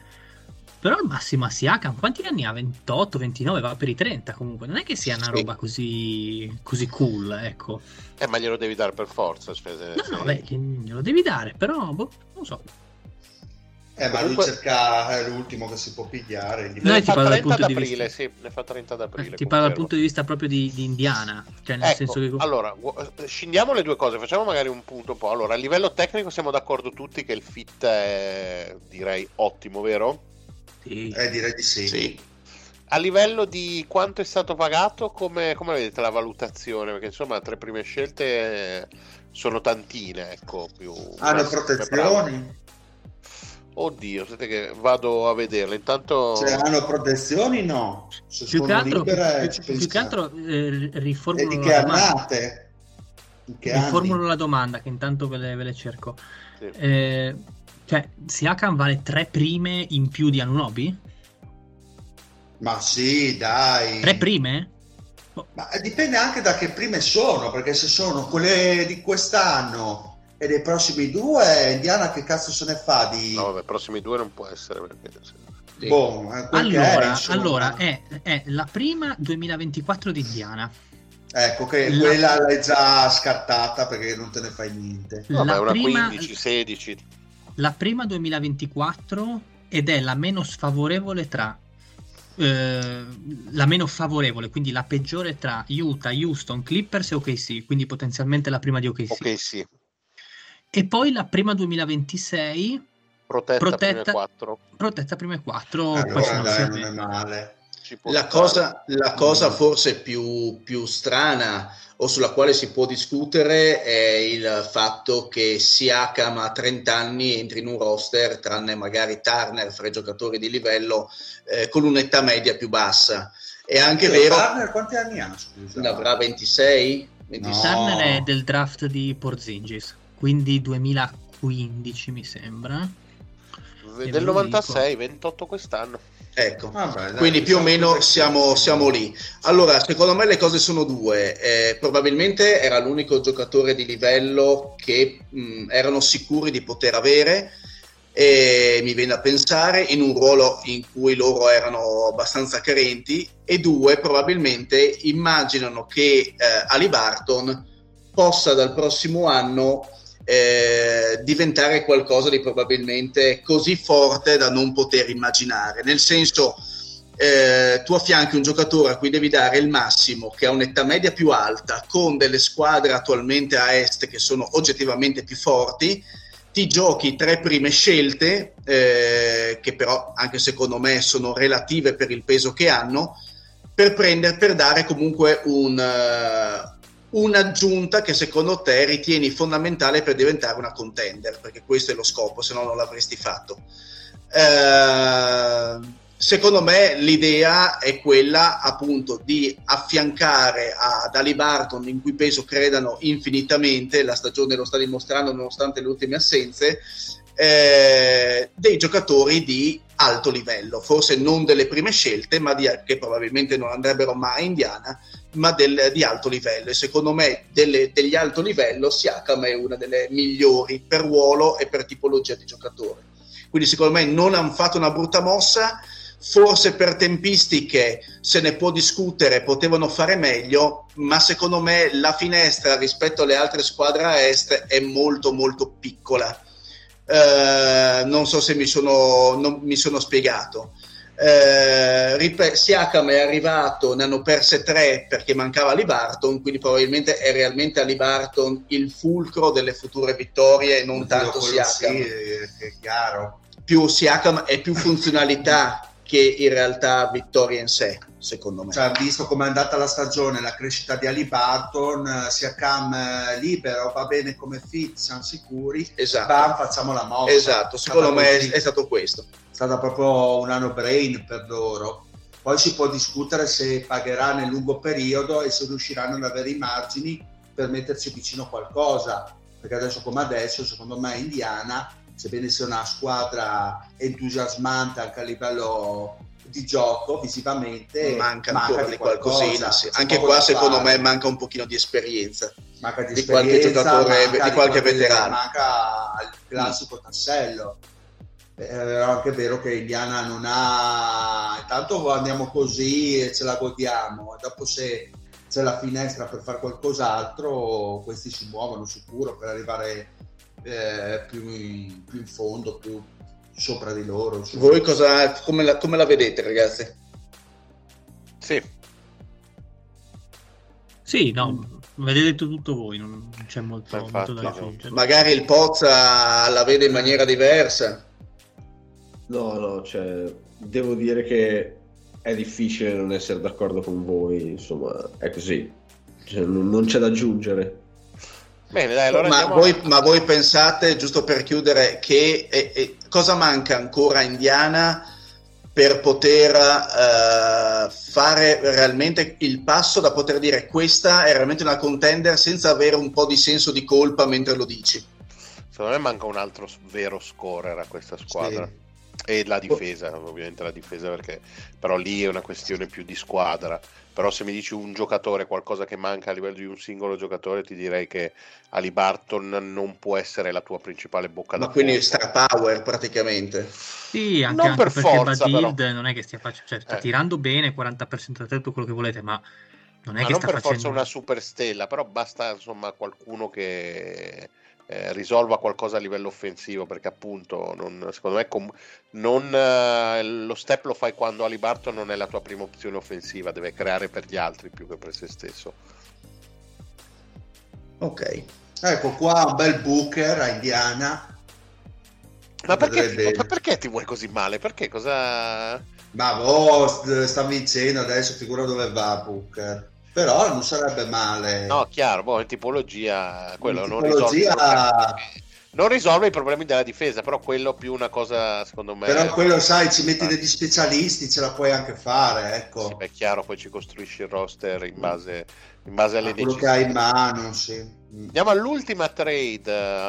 Però al massimo a Siakam, quanti anni ha? 28, 29, va per i 30 comunque. Non è che sia una roba così, così cool, ecco.
Eh, ma glielo devi dare per forza. Cioè,
se, no, no, beh, glielo devi dare, però, boh, non so.
Eh, ma Comunque... lui cerca è l'ultimo che si può pigliare.
No, ne fa 30 ad aprile, sì, ne fa 30 ad aprile.
Eh, ti parlo dal punto di vista proprio di, di Indiana. Cioè nel
ecco,
senso che...
Allora, scendiamo le due cose, facciamo magari un punto un po'. Allora, a livello tecnico siamo d'accordo tutti che il fit è, direi, ottimo, vero?
Sì.
Eh, direi di sì.
Sì.
A livello di quanto è stato pagato, come, come vedete la valutazione? Perché insomma, tre prime scelte eh, sono tantine, ecco. Più
Hanno
ma-
protezioni?
Oddio, aspetta che vado a vederle. Intanto
Se hanno protezioni, no. Se
Più
sono
che altro, più-
ci
più che altro eh,
E
riformulo
di
la
che
domanda.
annate? In che anni?
Riformulo la domanda che intanto ve le, ve le cerco.
Sì.
Eh, cioè, Siakam vale tre prime in più di Anunobi?
Ma sì, dai.
Tre prime?
Ma dipende anche da che prime sono, perché se sono quelle di quest'anno e dei prossimi due, Indiana che cazzo se ne fa di...
No, vabbè, i prossimi due non può essere. Perché...
Sì.
Boh, eh,
Allora,
è,
allora è, è la prima 2024 di Indiana.
Ecco, che
La-
quella l'hai già scartata perché non te ne fai niente.
Vabbè,
La
una
prima,
15, 16.
la prima 2024 ed è la meno sfavorevole tra eh, la meno favorevole, quindi la peggiore tra Utah, Houston, Clippers e OKC, quindi potenzialmente la prima di OKC.
Ok, sì.
E poi la prima 2026
Protetta,
Protetta-
prime 4.
protetta prime quattro, poi
Allora,
sono
dai, non è male.
La cosa, la cosa forse più, più strana o sulla quale si può discutere è il fatto che Siakam a 30 anni entri in un roster, tranne magari Turner fra i giocatori di livello, eh, con un'età media più bassa. È anche
Io,
vero,
Turner quanti anni ha, scusa?
ne avrà 26? 26?
No.
Turner è del draft di Porzingis, quindi 2015 mi sembra.
Del
lo
96, 28 quest'anno.
Ecco.
Vabbè, dai,
Quindi più o meno siamo, siamo lì. Allora, secondo me le cose sono due. Eh, probabilmente era l'unico giocatore di livello che mh, erano sicuri di poter avere. E mi viene a pensare in un ruolo in cui loro erano abbastanza carenti. E due, probabilmente immaginano che eh, Ali Barton possa dal prossimo anno eh, diventare qualcosa di probabilmente così forte da non poter immaginare. Nel senso, eh, tu affianchi un giocatore a cui devi dare il massimo, che ha un'età media più alta, con delle squadre attualmente a est che sono oggettivamente più forti, ti giochi tre prime scelte, eh, che però anche secondo me sono relative per il peso che hanno, per, prendere, per dare comunque un, eh, un'aggiunta che secondo te ritieni fondamentale per diventare una contender, perché questo è lo scopo, se no non l'avresti fatto. Eh, secondo me l'idea è quella appunto di affiancare ad Ali Barton, in cui peso credano infinitamente, la stagione lo sta dimostrando nonostante le ultime assenze, eh, dei giocatori di alto livello, forse non delle prime scelte, ma di, che probabilmente non andrebbero mai a Indiana, ma del, di alto livello. E secondo me delle, degli alto livello Siakam è una delle migliori per ruolo e per tipologia di giocatore. Quindi secondo me non hanno fatto una brutta mossa, forse per tempistiche se ne può discutere, potevano fare meglio, ma secondo me la finestra rispetto alle altre squadre a est è molto molto piccola. Eh, non so se mi sono, mi sono spiegato. Eh, ripet- Siakam è arrivato, ne hanno perse tre perché mancava Ali Barton, quindi probabilmente è realmente Ali Barton il fulcro delle future vittorie, non
Oddio,
tanto Siakam.
Sì, è chiaro.
Più Siakam è più funzionalità *laughs* che in realtà vittoria in sé, secondo me.
Cioè, visto come è andata la stagione, la crescita di Ali Barton, eh, sia Cam eh, libero, va bene come fit, siamo sicuri.
Esatto.
Bam, facciamo la mossa.
Esatto,
È
secondo me è, è stato questo.
Stata proprio un anno brain per loro. Poi si può discutere se pagherà nel lungo periodo e se riusciranno ad avere i margini per metterci vicino qualcosa. Perché adesso come adesso, secondo me Indiana, sebbene sia una squadra entusiasmante anche a livello di gioco, visivamente,
manca ancora di qualcosina. sì. Anche qua secondo
fare.
me manca un pochino di esperienza.
manca di,
di qualche
esperienza,
giocatore,
manca
di qualche veterano.
Manca il classico tassello. Eh, È anche vero che Indiana non ha. Intanto andiamo così e ce la godiamo. Dopo, se c'è la finestra per fare qualcos'altro, questi si muovono sicuro per arrivare eh, più, in, più in fondo, più sopra di loro. insomma.
Voi cosa, come, la, come la vedete, ragazzi?
Sì,
Sì, no, vedete tutto voi, non c'è molto, molto da aggiungere.
Magari il Pozza la vede in maniera diversa.
No, no, cioè, devo dire che è difficile non essere d'accordo con voi, insomma, è così. Cioè, non, non c'è da aggiungere.
Bene, dai, allora
ma, voi,
a-
ma voi pensate, giusto per chiudere, che eh, eh, cosa manca ancora a Indiana per poter eh, fare realmente il passo da poter dire questa è realmente una contender senza avere un po' di senso di colpa mentre lo dici?
Secondo me manca un altro vero scorer a questa squadra. E la difesa, ovviamente la difesa, perché però lì è una questione più di squadra. Però se mi dici un giocatore, qualcosa che manca a livello di un singolo giocatore, ti direi che Ali Barton non può essere la tua principale bocca
Ma
da
quindi
fuoco.
star power praticamente.
Sì, anche,
Non
anche
per
perché
forza,
Badild
però.
non è che stia facendo, cioè sta
Eh.
tirando bene, 40% da tetto, quello che volete, ma non è
Ma
che
non
sta
per forza
facendo
una super stella, però basta insomma qualcuno che eh, risolva qualcosa a livello offensivo, perché appunto non- secondo me com- non, eh, lo step lo fai quando Ali Barton non è la tua prima opzione offensiva, deve creare per gli altri più che per se stesso.
Ok.
Ecco qua un bel Booker a Indiana.
Ma perché,
bene.
ma perché ti vuoi così male? Perché cosa...
Ma oh, st- sta vincendo adesso, figura dove va Booker. Però non sarebbe male.
No, chiaro, boh, in tipologia quello
In
non
tipologia-
risolve, i problemi- non risolve i problemi della difesa, però quello più una cosa secondo me...
Però quello, sai, ci metti degli specialisti, ce la puoi anche fare, ecco.
Sì, beh, è chiaro, poi ci costruisci il roster in base, in base alle
A quello che hai in mano, sì. Mm.
Andiamo all'ultima trade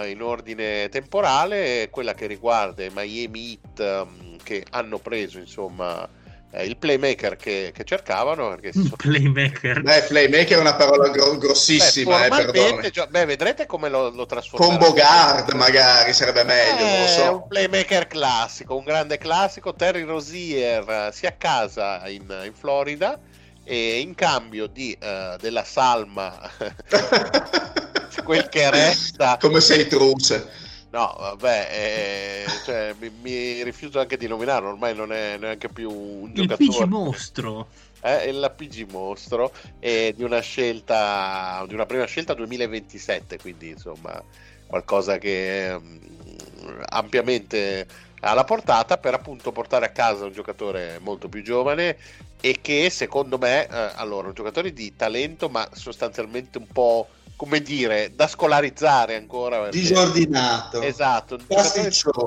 eh, in ordine temporale, quella che riguarda i Miami Heat ehm, che hanno preso insomma eh, il playmaker che, che cercavano perché sono...
playmaker.
Beh, playmaker è una parola gro-
Beh,
grossissima, eh,
formalmente,
perdone.
gio- beh, vedrete come lo, lo trasformerà.
Combo guard magari sarebbe meglio, non lo
Eh,
so.
un playmaker classico, un grande classico. Terry Rozier eh, si accasa in, in Florida e in cambio di, eh, della salma, *laughs* quel che resta, *laughs*
Come sei truce.
No, vabbè, eh, cioè, mi, mi rifiuto anche di nominarlo. Ormai non è neanche più un
Il
giocatore.
PG mostro.
eh, è la PG Mostro e di una scelta di una prima scelta 2027 quindi insomma qualcosa che ehm, ampiamente alla portata per appunto portare a casa un giocatore molto più giovane e che secondo me eh, allora un giocatore di talento ma sostanzialmente un po' come dire da scolarizzare ancora perché-
Disordinato.
esatto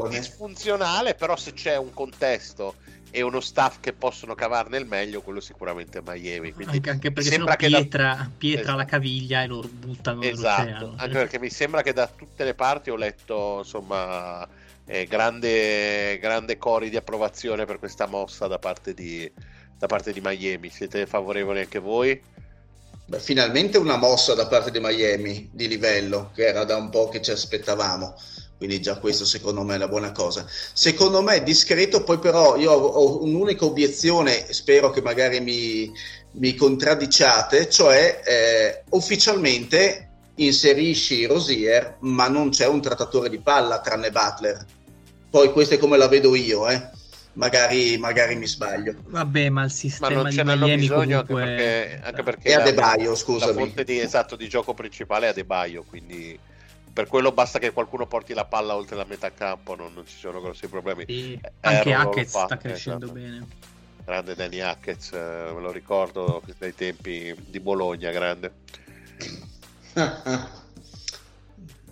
disfunzionale però se c'è un contesto e uno staff che possono cavarne il meglio, quello sicuramente è Miami. Quindi
Anche, anche perché
sembra che da-
pietra, pietra
Esatto.
alla caviglia e lo buttano
Esatto,
nell'oceano.
anche perché mi sembra che da tutte le parti ho letto insomma eh, grande, grande cori di approvazione per questa mossa da parte di, da parte di Miami. Siete favorevoli anche voi?
Beh, finalmente una mossa da parte di Miami di livello, che era da un po' che ci aspettavamo. Quindi già questo secondo me è una buona cosa. Secondo me è discreto, poi però io ho, un'unica obiezione, spero che magari mi, mi contraddiciate, cioè eh, ufficialmente inserisci Rosier, ma non c'è un trattatore di palla tranne Butler. Poi questo è come la vedo io, eh. Magari, magari mi sbaglio.
Vabbè, ma il
Ma
sistema
non
di
ce n'hanno
Miami
bisogno
comunque...
anche perché, anche perché
E
la-
Adebayo,
La
scusami.
fonte di, esatto, di gioco principale è Adebayo, quindi per quello basta che qualcuno porti la palla oltre la metà campo, non, non ci sono grossi problemi.
Sì,
Eh,
anche Hackett sta crescendo
esatto.
bene.
Grande Danny Hackett, eh, me lo ricordo dai tempi di Bologna, grande. *laughs*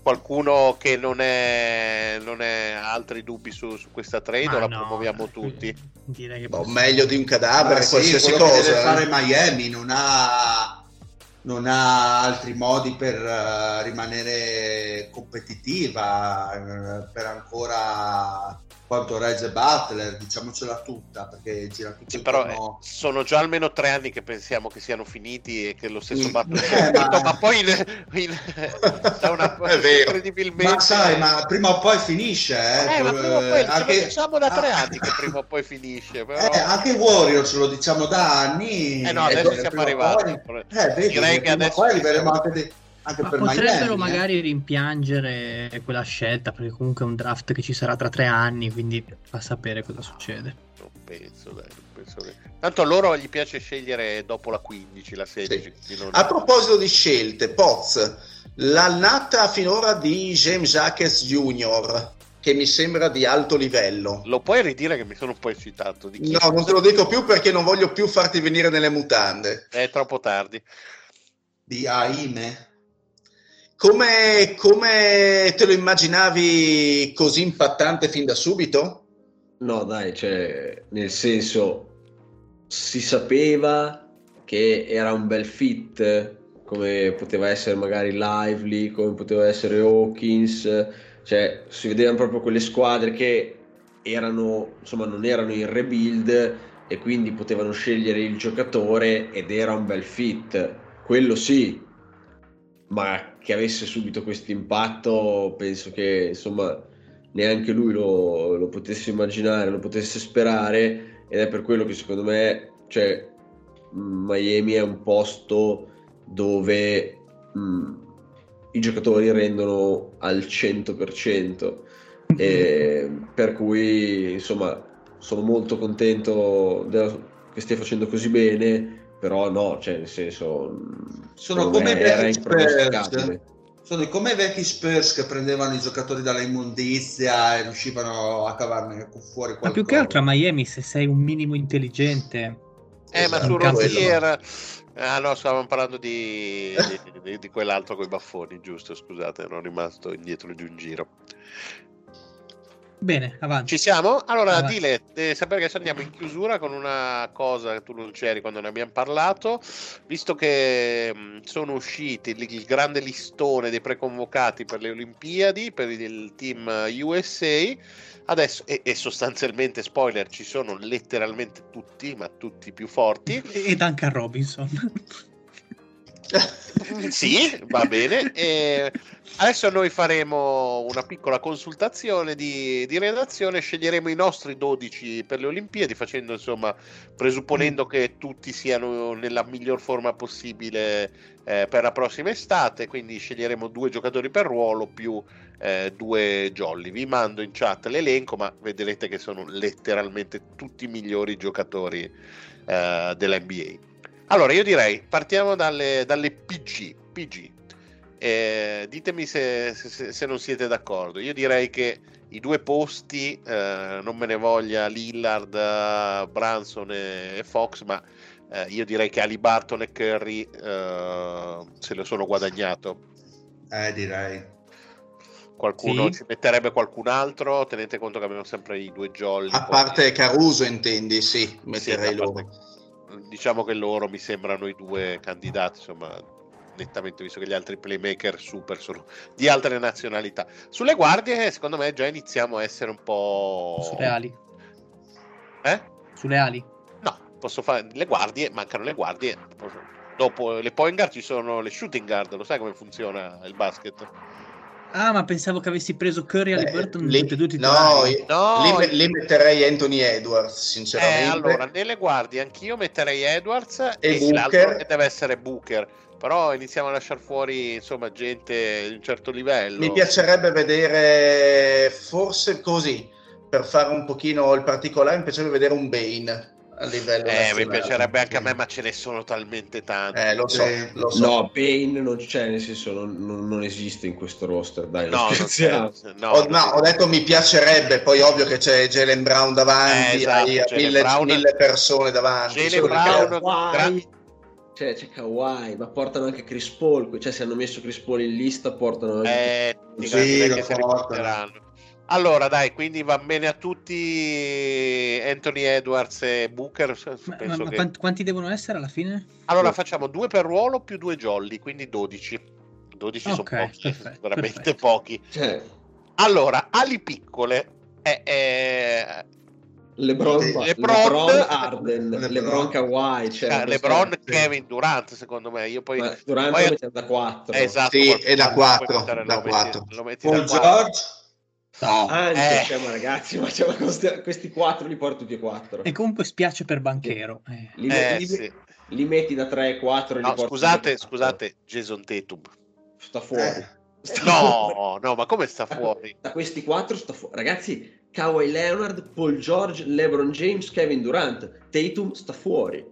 Qualcuno che non è, non è altri dubbi su, su questa trade o la
no,
promuoviamo tutti?
Direi che
Boh, meglio di un cadavere,
sì,
qualsiasi
che
cosa.
deve
eh.
fare Miami non ha, non ha altri modi per eh, rimanere competitiva, eh, per ancora quanto regge Butler, diciamocela tutta, perché gira tutto
Sì, però eh, sono già almeno tre anni che pensiamo che siano finiti e che lo stesso
Mm.
Butler
Eh,
sia finito,
ma-
ma... poi in, in, *laughs* una
È vero.
incredibilmente
Ma sai, ma prima o poi finisce, eh,
Eh, ma prima o poi,
Eh, anche,
diciamo da tre
ah,
anche che prima o poi finisce, *laughs* però...
eh, anche Warriors lo diciamo da anni.
Eh no, adesso
eh,
siamo arrivati.
poi- eh, vedi,
Direi che adesso
poi arriveremo
siamo.
anche, de- anche
Ma
per
potrebbero
Miami. eh.
magari rimpiangere quella scelta, perché comunque è un draft che ci sarà tra tre anni, quindi fa sapere cosa succede.
Non penso, dai, non penso che... Tanto a loro gli piace scegliere dopo la 15, la 16. quindi non-
A proposito di scelte, Poz, l'annata finora di James Jacques Jr.,
che mi sembra di alto livello.
Lo puoi ridire che mi sono un po' eccitato? Di chi?
No, non te lo dico più perché non voglio più farti venire nelle mutande.
È troppo tardi.
Di Aime?
Come, come te lo immaginavi così impattante fin da subito?
No, dai, cioè, nel senso, si sapeva che era un bel fit, come poteva essere magari Lively, come poteva essere Hawkins, cioè si vedevano proprio quelle squadre che erano, insomma, non erano in rebuild e quindi potevano scegliere il giocatore ed era un bel fit, quello sì, ma che avesse subito questo impatto penso che insomma neanche lui lo, lo, potesse immaginare, lo potesse sperare ed è per quello che secondo me cioè, Miami è un posto dove mh, i giocatori rendono al 100% e per cui insomma sono molto contento della, che stia facendo così bene però no, cioè nel senso
sono come vecchi Spurs sono come i vecchi Spurs che prendevano i giocatori dalla immondizia e riuscivano a cavarne fuori qualcosa.
Ma più che altro a Miami se sei un minimo intelligente
eh, ma su Rozier... Ah no, stavamo parlando di, di, di, di quell'altro con i baffoni, giusto, scusate, ero rimasto indietro di un giro.
Bene, avanti.
Ci siamo? Allora, avanti. Dile, devi sapere che adesso andiamo in chiusura con una cosa che tu non c'eri quando ne abbiamo parlato, visto che mh, sono usciti il, il, grande listone dei preconvocati per le Olimpiadi, per il team USA, adesso, e, e sostanzialmente, spoiler, ci sono letteralmente tutti, ma tutti più forti.
E Duncan Robinson. *laughs* *laughs*
sì, va bene. E adesso noi faremo una piccola consultazione di, di, redazione, sceglieremo i nostri 12 per le Olimpiadi, facendo insomma, presupponendo mm. che tutti siano nella miglior forma possibile eh, per la prossima estate, quindi sceglieremo due giocatori per ruolo più eh, due jolly. Vi mando in chat l'elenco, ma vedrete che sono letteralmente tutti i migliori giocatori eh, della NBA. Allora, io direi, partiamo dalle, dalle PG. PG. Eh, ditemi se, se, se, non siete d'accordo. Io direi che i due posti, eh, non me ne voglia Lillard, Branson e, e Fox, ma eh, io direi che Ali Barton e Curry eh, se lo sono guadagnato.
Eh, direi.
Qualcuno sì. ci metterebbe qualcun altro? Tenete conto che abbiamo sempre i due jolly.
A parte Caruso, intendi? Sì, metterei sì, loro
diciamo che loro mi sembrano i due candidati, insomma, nettamente, visto che gli altri playmaker super sono di altre nazionalità. Sulle guardie, secondo me, già iniziamo a essere un po'.
Sulle ali.
Eh?
Sulle ali.
No, posso fare le guardie, mancano le guardie. Dopo le point guard ci sono le shooting guard, lo sai come funziona il basket?
Ah, ma pensavo che avessi preso Curry a Liberton
eh,
tutti e due
No, no lì, lì, metterei Anthony Edwards, sinceramente. Eh,
allora, nelle guardie anch'io metterei Edwards e, e l'altro deve essere Booker. Però iniziamo a lasciare fuori, insomma, gente di un certo livello.
Mi piacerebbe vedere, forse così, per fare un pochino il particolare, mi piacerebbe vedere un Bane a livello
eh, mi piacerebbe anche a me, ma ce ne sono talmente tanti.
Eh, lo so, lo so.
No, Bane non c'è, nel senso non, non, esiste in questo roster, dai,
no,
no, ho, no, ho detto mi piacerebbe, poi ovvio che c'è Jalen Brown davanti, eh, esatto, hai mille, Brown, mille, persone davanti.
Jalen Brown, gra-
cioè, c'è Kawhi, ma portano anche Chris Paul, cioè se hanno messo Chris Paul in lista portano anche...
Eh, sì, si riporteranno. Allora, dai, quindi va bene a tutti Anthony Edwards e Booker.
Ma, ma, ma che... quanti devono essere alla fine?
Allora, facciamo due per ruolo più due jolly, quindi 12. 12 okay, sono pochi, perfetto, veramente perfetto. pochi.
Cioè...
Allora, ali piccole. È, è...
Lebron, Lebron, Lebron Arden, Lebron, Lebron Kawhi, cioè
ah, Lebron, Kevin Durant, secondo me. Io poi,
Durant
poi...
lo da 4.
Esatto,
sì, è da 4. Da 4.
Lo metti, lo metti da 4.
No, anche, eh. Diciamo, ragazzi, ma questi, questi quattro li porto tutti e quattro.
E comunque spiace per Banchero.
Eh. Li, eh, li, sì. li, metti da 3 e 4.
No, scusate, scusate, Jason Tatum.
Sta fuori.
Sta no, fuori. no, ma come sta fuori?
Da questi quattro sta fuori. Ragazzi, Kawhi Leonard, Paul George, LeBron James, Kevin Durant. Tatum sta fuori.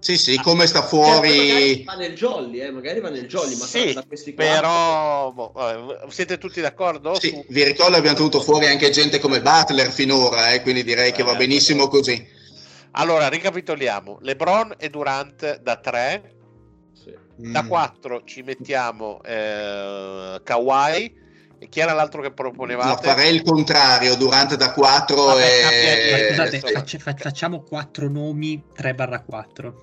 Sì, sì, come sta
Certo, magari
fuori...
va nel jolly, eh, magari va nel jolly, ma
Sì,
da questi
però boh, siete tutti d'accordo?
Sì,
su-
vi ricordo abbiamo tenuto fuori anche gente come Butler finora, eh, quindi direi che va
Eh,
benissimo così.
Allora, ricapitoliamo. LeBron e Durant da 3,
Sì.
da
Mm.
4 ci mettiamo eh, Kawhi e chi era l'altro che
No,
proponevate?
farei il contrario, Durante da 4
Vabbè,
Ma
cambia-
e...
scusate,
adesso-
faccia- fa- facciamo quattro nomi 3 barra 4.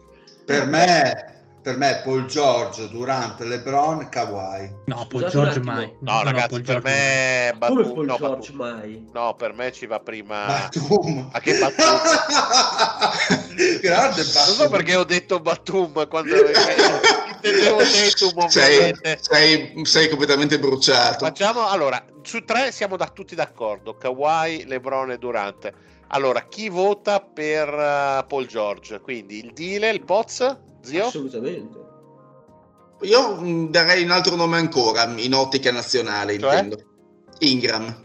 Per me, per me Paul George, Durant, LeBron, Kawhi.
No, Paul
Scusate
George mai.
No, ragazzi,
Paul
per me
Come
Batum-
Paul
no,
George
Batum-
mai?
no, per me ci va prima
Batum.
A che Batum? *laughs* *laughs*
Grande
Non so
Batum.
perché ho detto Batum quando *laughs* intendevo Tatum
sei,
ovviamente.
sei, sei completamente bruciato.
Facciamo allora, su tre siamo da tutti d'accordo, Kawhi, LeBron e Durant. Allora, chi vota per eh, Paul George? Quindi il Dile, il Poz, zio?
Assolutamente.
Io mh, darei un altro nome ancora, in ottica nazionale,
Cioè?
intendo. Ingram.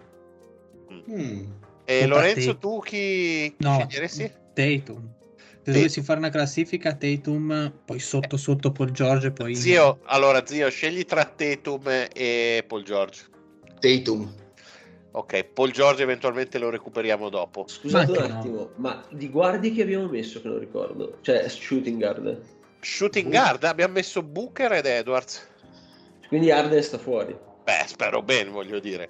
Mm.
E
Vota
Lorenzo, tu chi, chi
No,
sceglieresti?
Tatum. Se
Sì.
dovessi fare una classifica, Tatum, poi sotto sotto Paul George, poi...
Zio, allora zio, scegli tra Tatum e Paul George.
Tatum.
Ok, Paul George eventualmente lo recuperiamo dopo.
Scusate
Ma
un
anche no.
attimo, ma di guardi che abbiamo messo che non ricordo? Cioè, shooting guard.
Shooting guard, abbiamo messo Booker ed Edwards.
Quindi Arden sta fuori.
Beh, spero bene, voglio dire.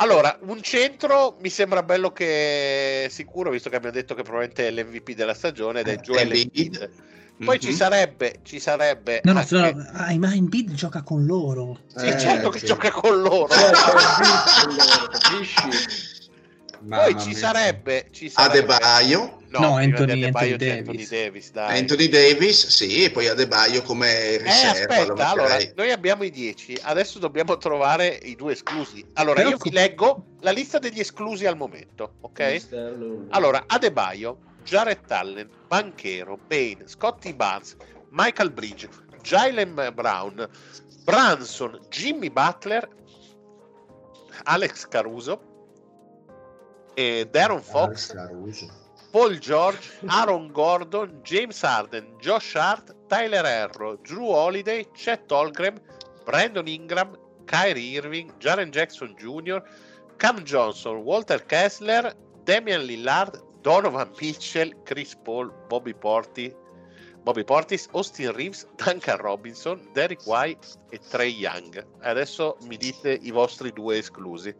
Allora, un centro mi sembra bello che sicuro, visto che abbiamo detto che probabilmente è l'MVP della stagione ed è
Eh,
Joel
Embiid.
Poi ci
Mhm.
sarebbe, ci sarebbe
No, no,
anche-
no, ah, ma Embiid gioca con loro.
Sì,
Eh,
certo che
sì.
gioca con loro.
Cioè, *laughs*
Mamma
Poi ci sarebbe, ci sarebbe
Adebayo,
No,
di
Anthony-
Adebayo
Anthony
Anthony
Davis.
Dai.
Anthony Davis, sì, e poi Adebayo come
Eh,
riserva. lo
aspetta, allora, noi abbiamo i 10, adesso dobbiamo trovare i due esclusi. Allora,
Però
io
co-
vi leggo la lista degli esclusi al momento, ok? Allora, Adebayo, Jared Allen, Banchero, Bane, Scotty Barnes, Michael Bridge, Jalen Brown, Branson, Jimmy Butler, Alex Caruso, e Darren Fox,
Alex Caruso.
Paul George, Aaron Gordon, James Harden, Josh Hart, Tyler Herro, Drew Holiday, Chet Holgram, Brandon Ingram, Kyrie Irving, Jaren Jackson Jr., Cam Johnson, Walter Kessler, Damian Lillard, Donovan Mitchell, Chris Paul, Bobby Porti, Bobby Portis, Austin Reeves, Duncan Robinson, Derek White e Trey Young. Adesso mi dite i vostri due esclusi.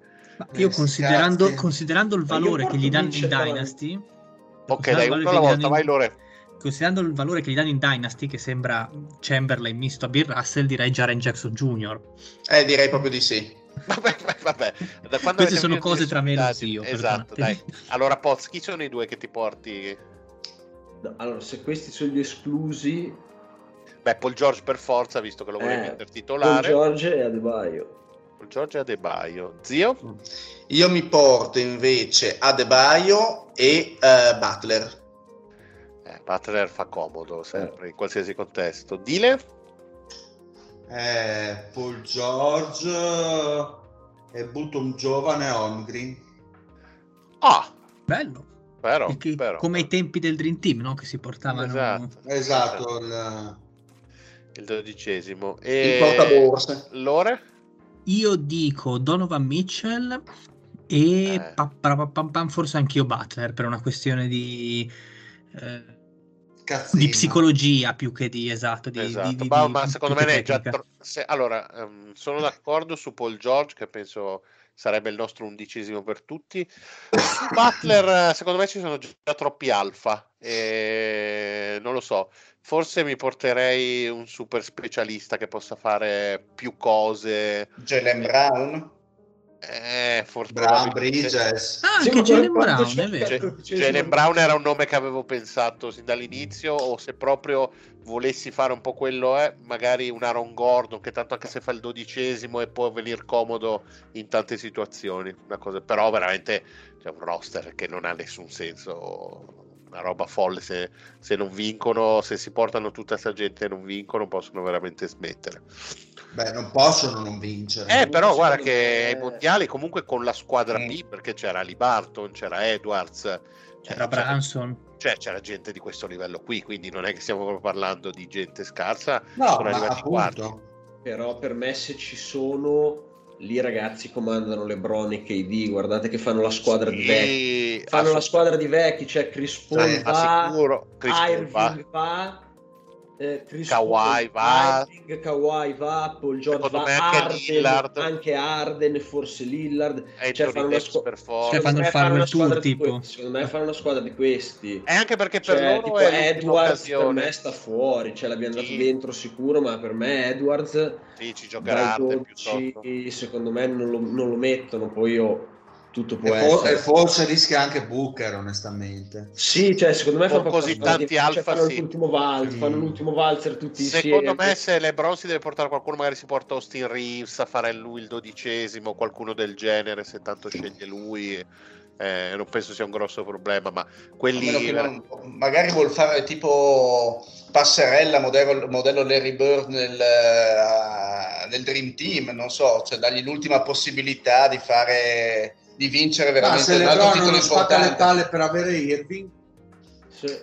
Io considerando, considerando il valore che gli danno in. Dynasty,
Ok,
considerando
dai,
il
una
valore
alla
che gli
volta,
danno
vai
in-
Lore.
Considerando il valore che gli danno in Dynasty, che sembra Chamberlain misto a Bill Russell, direi Jaren Jackson Jr.
Eh, direi proprio di sì.
Vabbè, *laughs* vabbè, vabbè. Da quando
Queste sono cose tra me e zio,
Esatto, dai. *laughs* Allora, Poz, chi sono i due che ti porti?
No, allora, se questi sono gli esclusi,
Beh, Paul George per forza, visto che lo volevi
Eh,
mettere
Paul
titolare.
George e Adebayo.
Paul George e Adebayo. Zio?
Io mi porto invece Adebayo e eh, Butler.
Eh, Butler fa comodo sempre, in qualsiasi contesto. Dile?
Eh, Paul George e butto un giovane Holmgren.
Ah,
Bello.
però,
Il che-
però.
come ai tempi del Dream Team, no? Che si portavano...
Esatto.
Esatto, il-
Il dodicesimo.
Il
E...
portaborse.
Lore?
Io dico Donovan Mitchell e
Eh.
pa- pa- pa- forse anch'io Butler per una questione di, eh, di psicologia più che di esatto. Di,
esatto,
di-
ma, ma secondo me è già tro- se- allora ehm, sono d'accordo su Paul George che penso sarebbe il nostro undicesimo per tutti su Butler eh, secondo me ci sono già troppi alfa e non lo so forse mi porterei un super specialista che possa fare più cose
Jalen Brown.
Eh, forse
Brown Bridges.
Ah, anche Jalen Brown, è vero.
Jalen Brown era un nome che avevo pensato sin dall'inizio o se proprio volessi fare un po' quello è magari un Aaron Gordon che tanto anche se fa il dodicesimo e può venire comodo in tante situazioni una cosa, però veramente c'è un roster che non ha nessun senso una roba folle se, se non vincono, se si portano tutta questa gente e non vincono, possono veramente smettere.
Beh, non possono non vincere.
Eh, però guarda che ai mondiali comunque con la squadra B, perché c'era Lee Barton, c'era Edwards,
c'era Branson.
Cioè, c'era gente di questo livello qui, quindi non è che stiamo proprio parlando di gente scarsa,
No,
sono
ma
arrivati quarti.
appunto.
Però per me se ci sono lì ragazzi comandano LeBron e KD, guardate che fanno la squadra di vecchi.
Sì,
Fanno la
assolut-
squadra di vecchi, c'è Chris Paul
Sì,
va,
Chris Paul
Irving va, eh, Chris
Kawhi
Paul,
va.
Irving, Kawhi va, Paul George
Secondo
va,
anche
Harden,
Lillard.
anche Arden e forse Lillard.
Anthony
Cioè, fanno una squa-
per forza.
Cioè, fanno farewell
una squadra
tour,
di
tipo.
que- Secondo me fanno una squadra di questi.
E anche perché per
Cioè,
loro
tipo
è
Edwards per me sta fuori, cioè l'abbiamo dato
Sì.
dentro sicuro, ma per me Edwards
Sì, ci giocherà
dai
Arden
12
piuttosto.
secondo me non lo, non lo mettono, poi io tutto può
E, for-
essere.
e forse rischia anche Booker, onestamente.
Sì, cioè secondo me fanno
così
di-
tanti
cioè,
alfa,
fanno
sì.
l'ultimo valzer, fanno
Mm.
l'ultimo valzer tutti insieme.
Secondo me se LeBron si deve portare qualcuno, magari si porta Austin Reeves a fare lui il dodicesimo, qualcuno del genere, se tanto sceglie lui. eh, non penso sia un grosso problema, ma quelli...
non- magari vuol fare tipo passerella modello, modello Larry Bird nel, eh, nel Dream Team, non so, cioè dargli l'ultima possibilità di fare di vincere veramente
se
un altro
LeBron
titolo
non spacca le
importante.
palle per avere Irving,
Sì.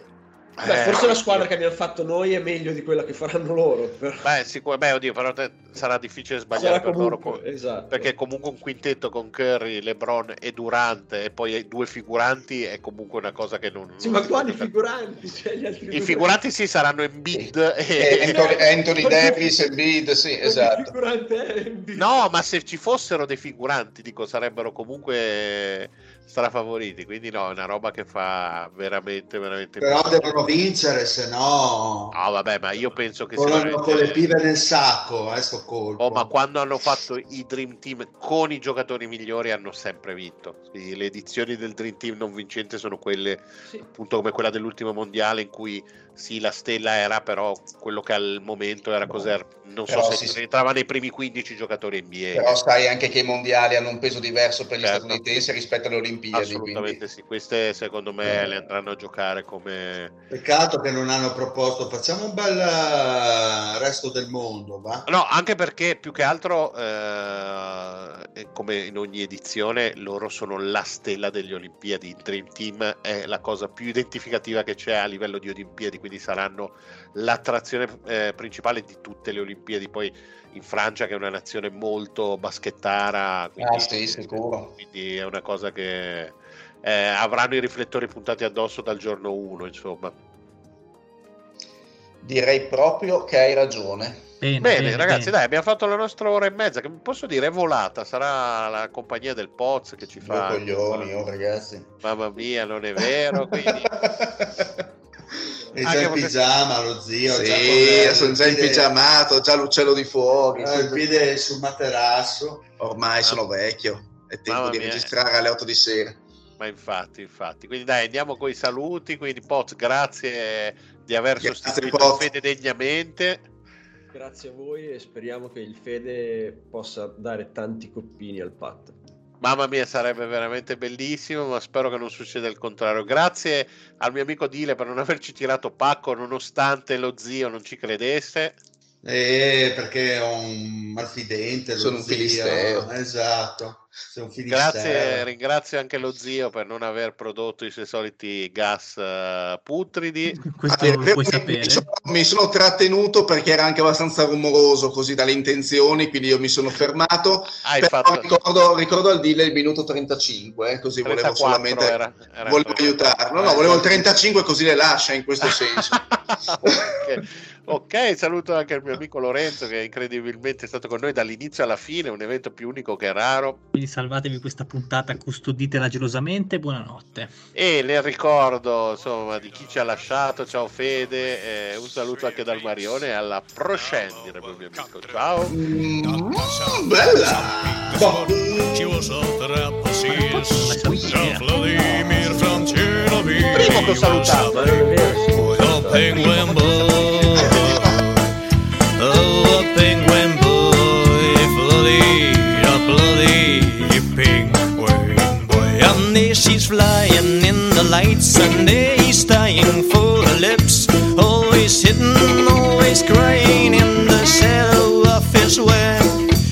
Eh,
Beh, forse la squadra che abbiamo fatto noi è meglio di quella che faranno loro. Però.
Beh, sicur- beh, oddio, però te- sarà difficile sbagliare
Sarà
per loro.
comunque,
co-
esatto.
Perché comunque un quintetto con Curry, LeBron e Durant e poi due figuranti è comunque una cosa che non...
Sì,
non
ma quali figuranti? Cioè, gli altri
I
due-
figuranti sì saranno Embiid
E
e...
Anthony, Anthony Davis, Embiid, sì, esatto.
Embiid?
No, ma se ci fossero dei figuranti, dico, sarebbero comunque strafavoriti. Quindi no, è una roba che fa veramente, veramente...
però
impressione.
devono vincere, se no
No, vabbè, ma io penso che
volano
sicuramente-
con le pive nel sacco, eh, sto colpo.
Oh, ma quando hanno fatto i Dream Team con i giocatori migliori hanno sempre vinto. Quindi le edizioni del Dream Team non vincente sono quelle,
Sì.
appunto come quella dell'ultimo mondiale in cui sì, la stella era, però quello che al momento era cos'era. Non so
Però
se
sì, sì.
rientrava nei primi 15 giocatori NBA.
Però sai anche che i mondiali hanno un peso diverso per gli
Certo.
statunitensi rispetto alle Olimpiadi.
Assolutamente
quindi-
sì, queste secondo me le andranno a giocare come...
Peccato che non hanno proposto, facciamo un bel eh, resto del mondo, va?
No, anche perché più che altro, eh, come in ogni edizione, loro sono la stella degli Olimpiadi. Il Dream Team è la cosa più identificativa che c'è a livello di Olimpiadi, quindi saranno l'attrazione eh, principale di tutte le Olimpiadi. Poi in Francia, che è una nazione molto baschettara, quindi,
Ah, sì, sicuro.
quindi è una cosa che eh, avranno i riflettori puntati addosso dal giorno 1, insomma.
Direi proprio che hai ragione.
Bene,
Bene, ragazzi,
bene.
dai, abbiamo fatto la nostra ora e mezza. Che posso dire, è volata. Sarà la compagnia del Poz che ci
Due
fa.
coglioni, oh, ragazzi.
Mamma mia, non è vero. Quindi... *laughs*
E
Anche
già in
perché-
pigiama lo zio. già
sì,
eh,
sono già in pigiamato, già l'uccello di fuochi.
eh, il piede sul materasso.
Ormai sono vecchio, è tempo
Mamma
di
mia.
registrare alle 8 di sera.
Ma infatti, infatti. Quindi dai, andiamo con i saluti. Quindi, Poz, grazie di aver
Grazie,
sostituito
Poz.
il Fede degnamente.
Grazie a voi e speriamo che il Fede possa dare tanti coppini al Pat.
Mamma mia, sarebbe veramente bellissimo, ma spero che non succeda il contrario. Grazie al mio amico Dile per non averci tirato pacco, nonostante lo zio non ci credesse.
Eh, perché ho un malfidente. lo
Sono un
zio.
filisteo.
Esatto.
Grazie, ringrazio anche lo zio per non aver prodotto i suoi soliti gas eh, putridi. *laughs*
Questo
Ah,
lo puoi
mi,
sapere.
sono, mi sono trattenuto perché era anche abbastanza rumoroso così dalle intenzioni, quindi io mi sono fermato.
Hai
Però
fatto
ricordo, ricordo al deal il minuto 35, eh, così volevo
34
solamente
era, era
volevo
34.
aiutarlo. No, no, volevo il 35 così le lascia in questo *laughs* senso.
ok, Ok, saluto anche il mio amico Lorenzo che incredibilmente è stato con noi dall'inizio alla fine, un evento più unico che raro.
Quindi salvatevi questa puntata, custoditela gelosamente. Buonanotte.
E le ricordo insomma di chi ci ha lasciato. Ciao Fede, eh, un saluto anche dal Marione e alla il mio amico. Ciao.
Mm, bella!
Primo che ho salutato.
Penguin boy. Oh, penguin boy. Bloody, a bloody skipping boy. And there she's flying in the lights, and there he's dying for her lips. Always hidden, always crying in the shadow of his web.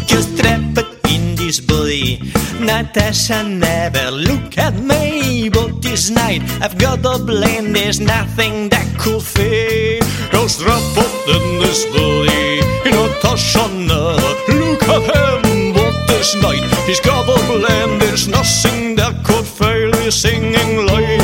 Just trapped in this body. Natasha never look at me, but this night I've got a blame. There's nothing that could fade. Cause trapped in this body, Natasha never look at him, but this night he's got. 胜利。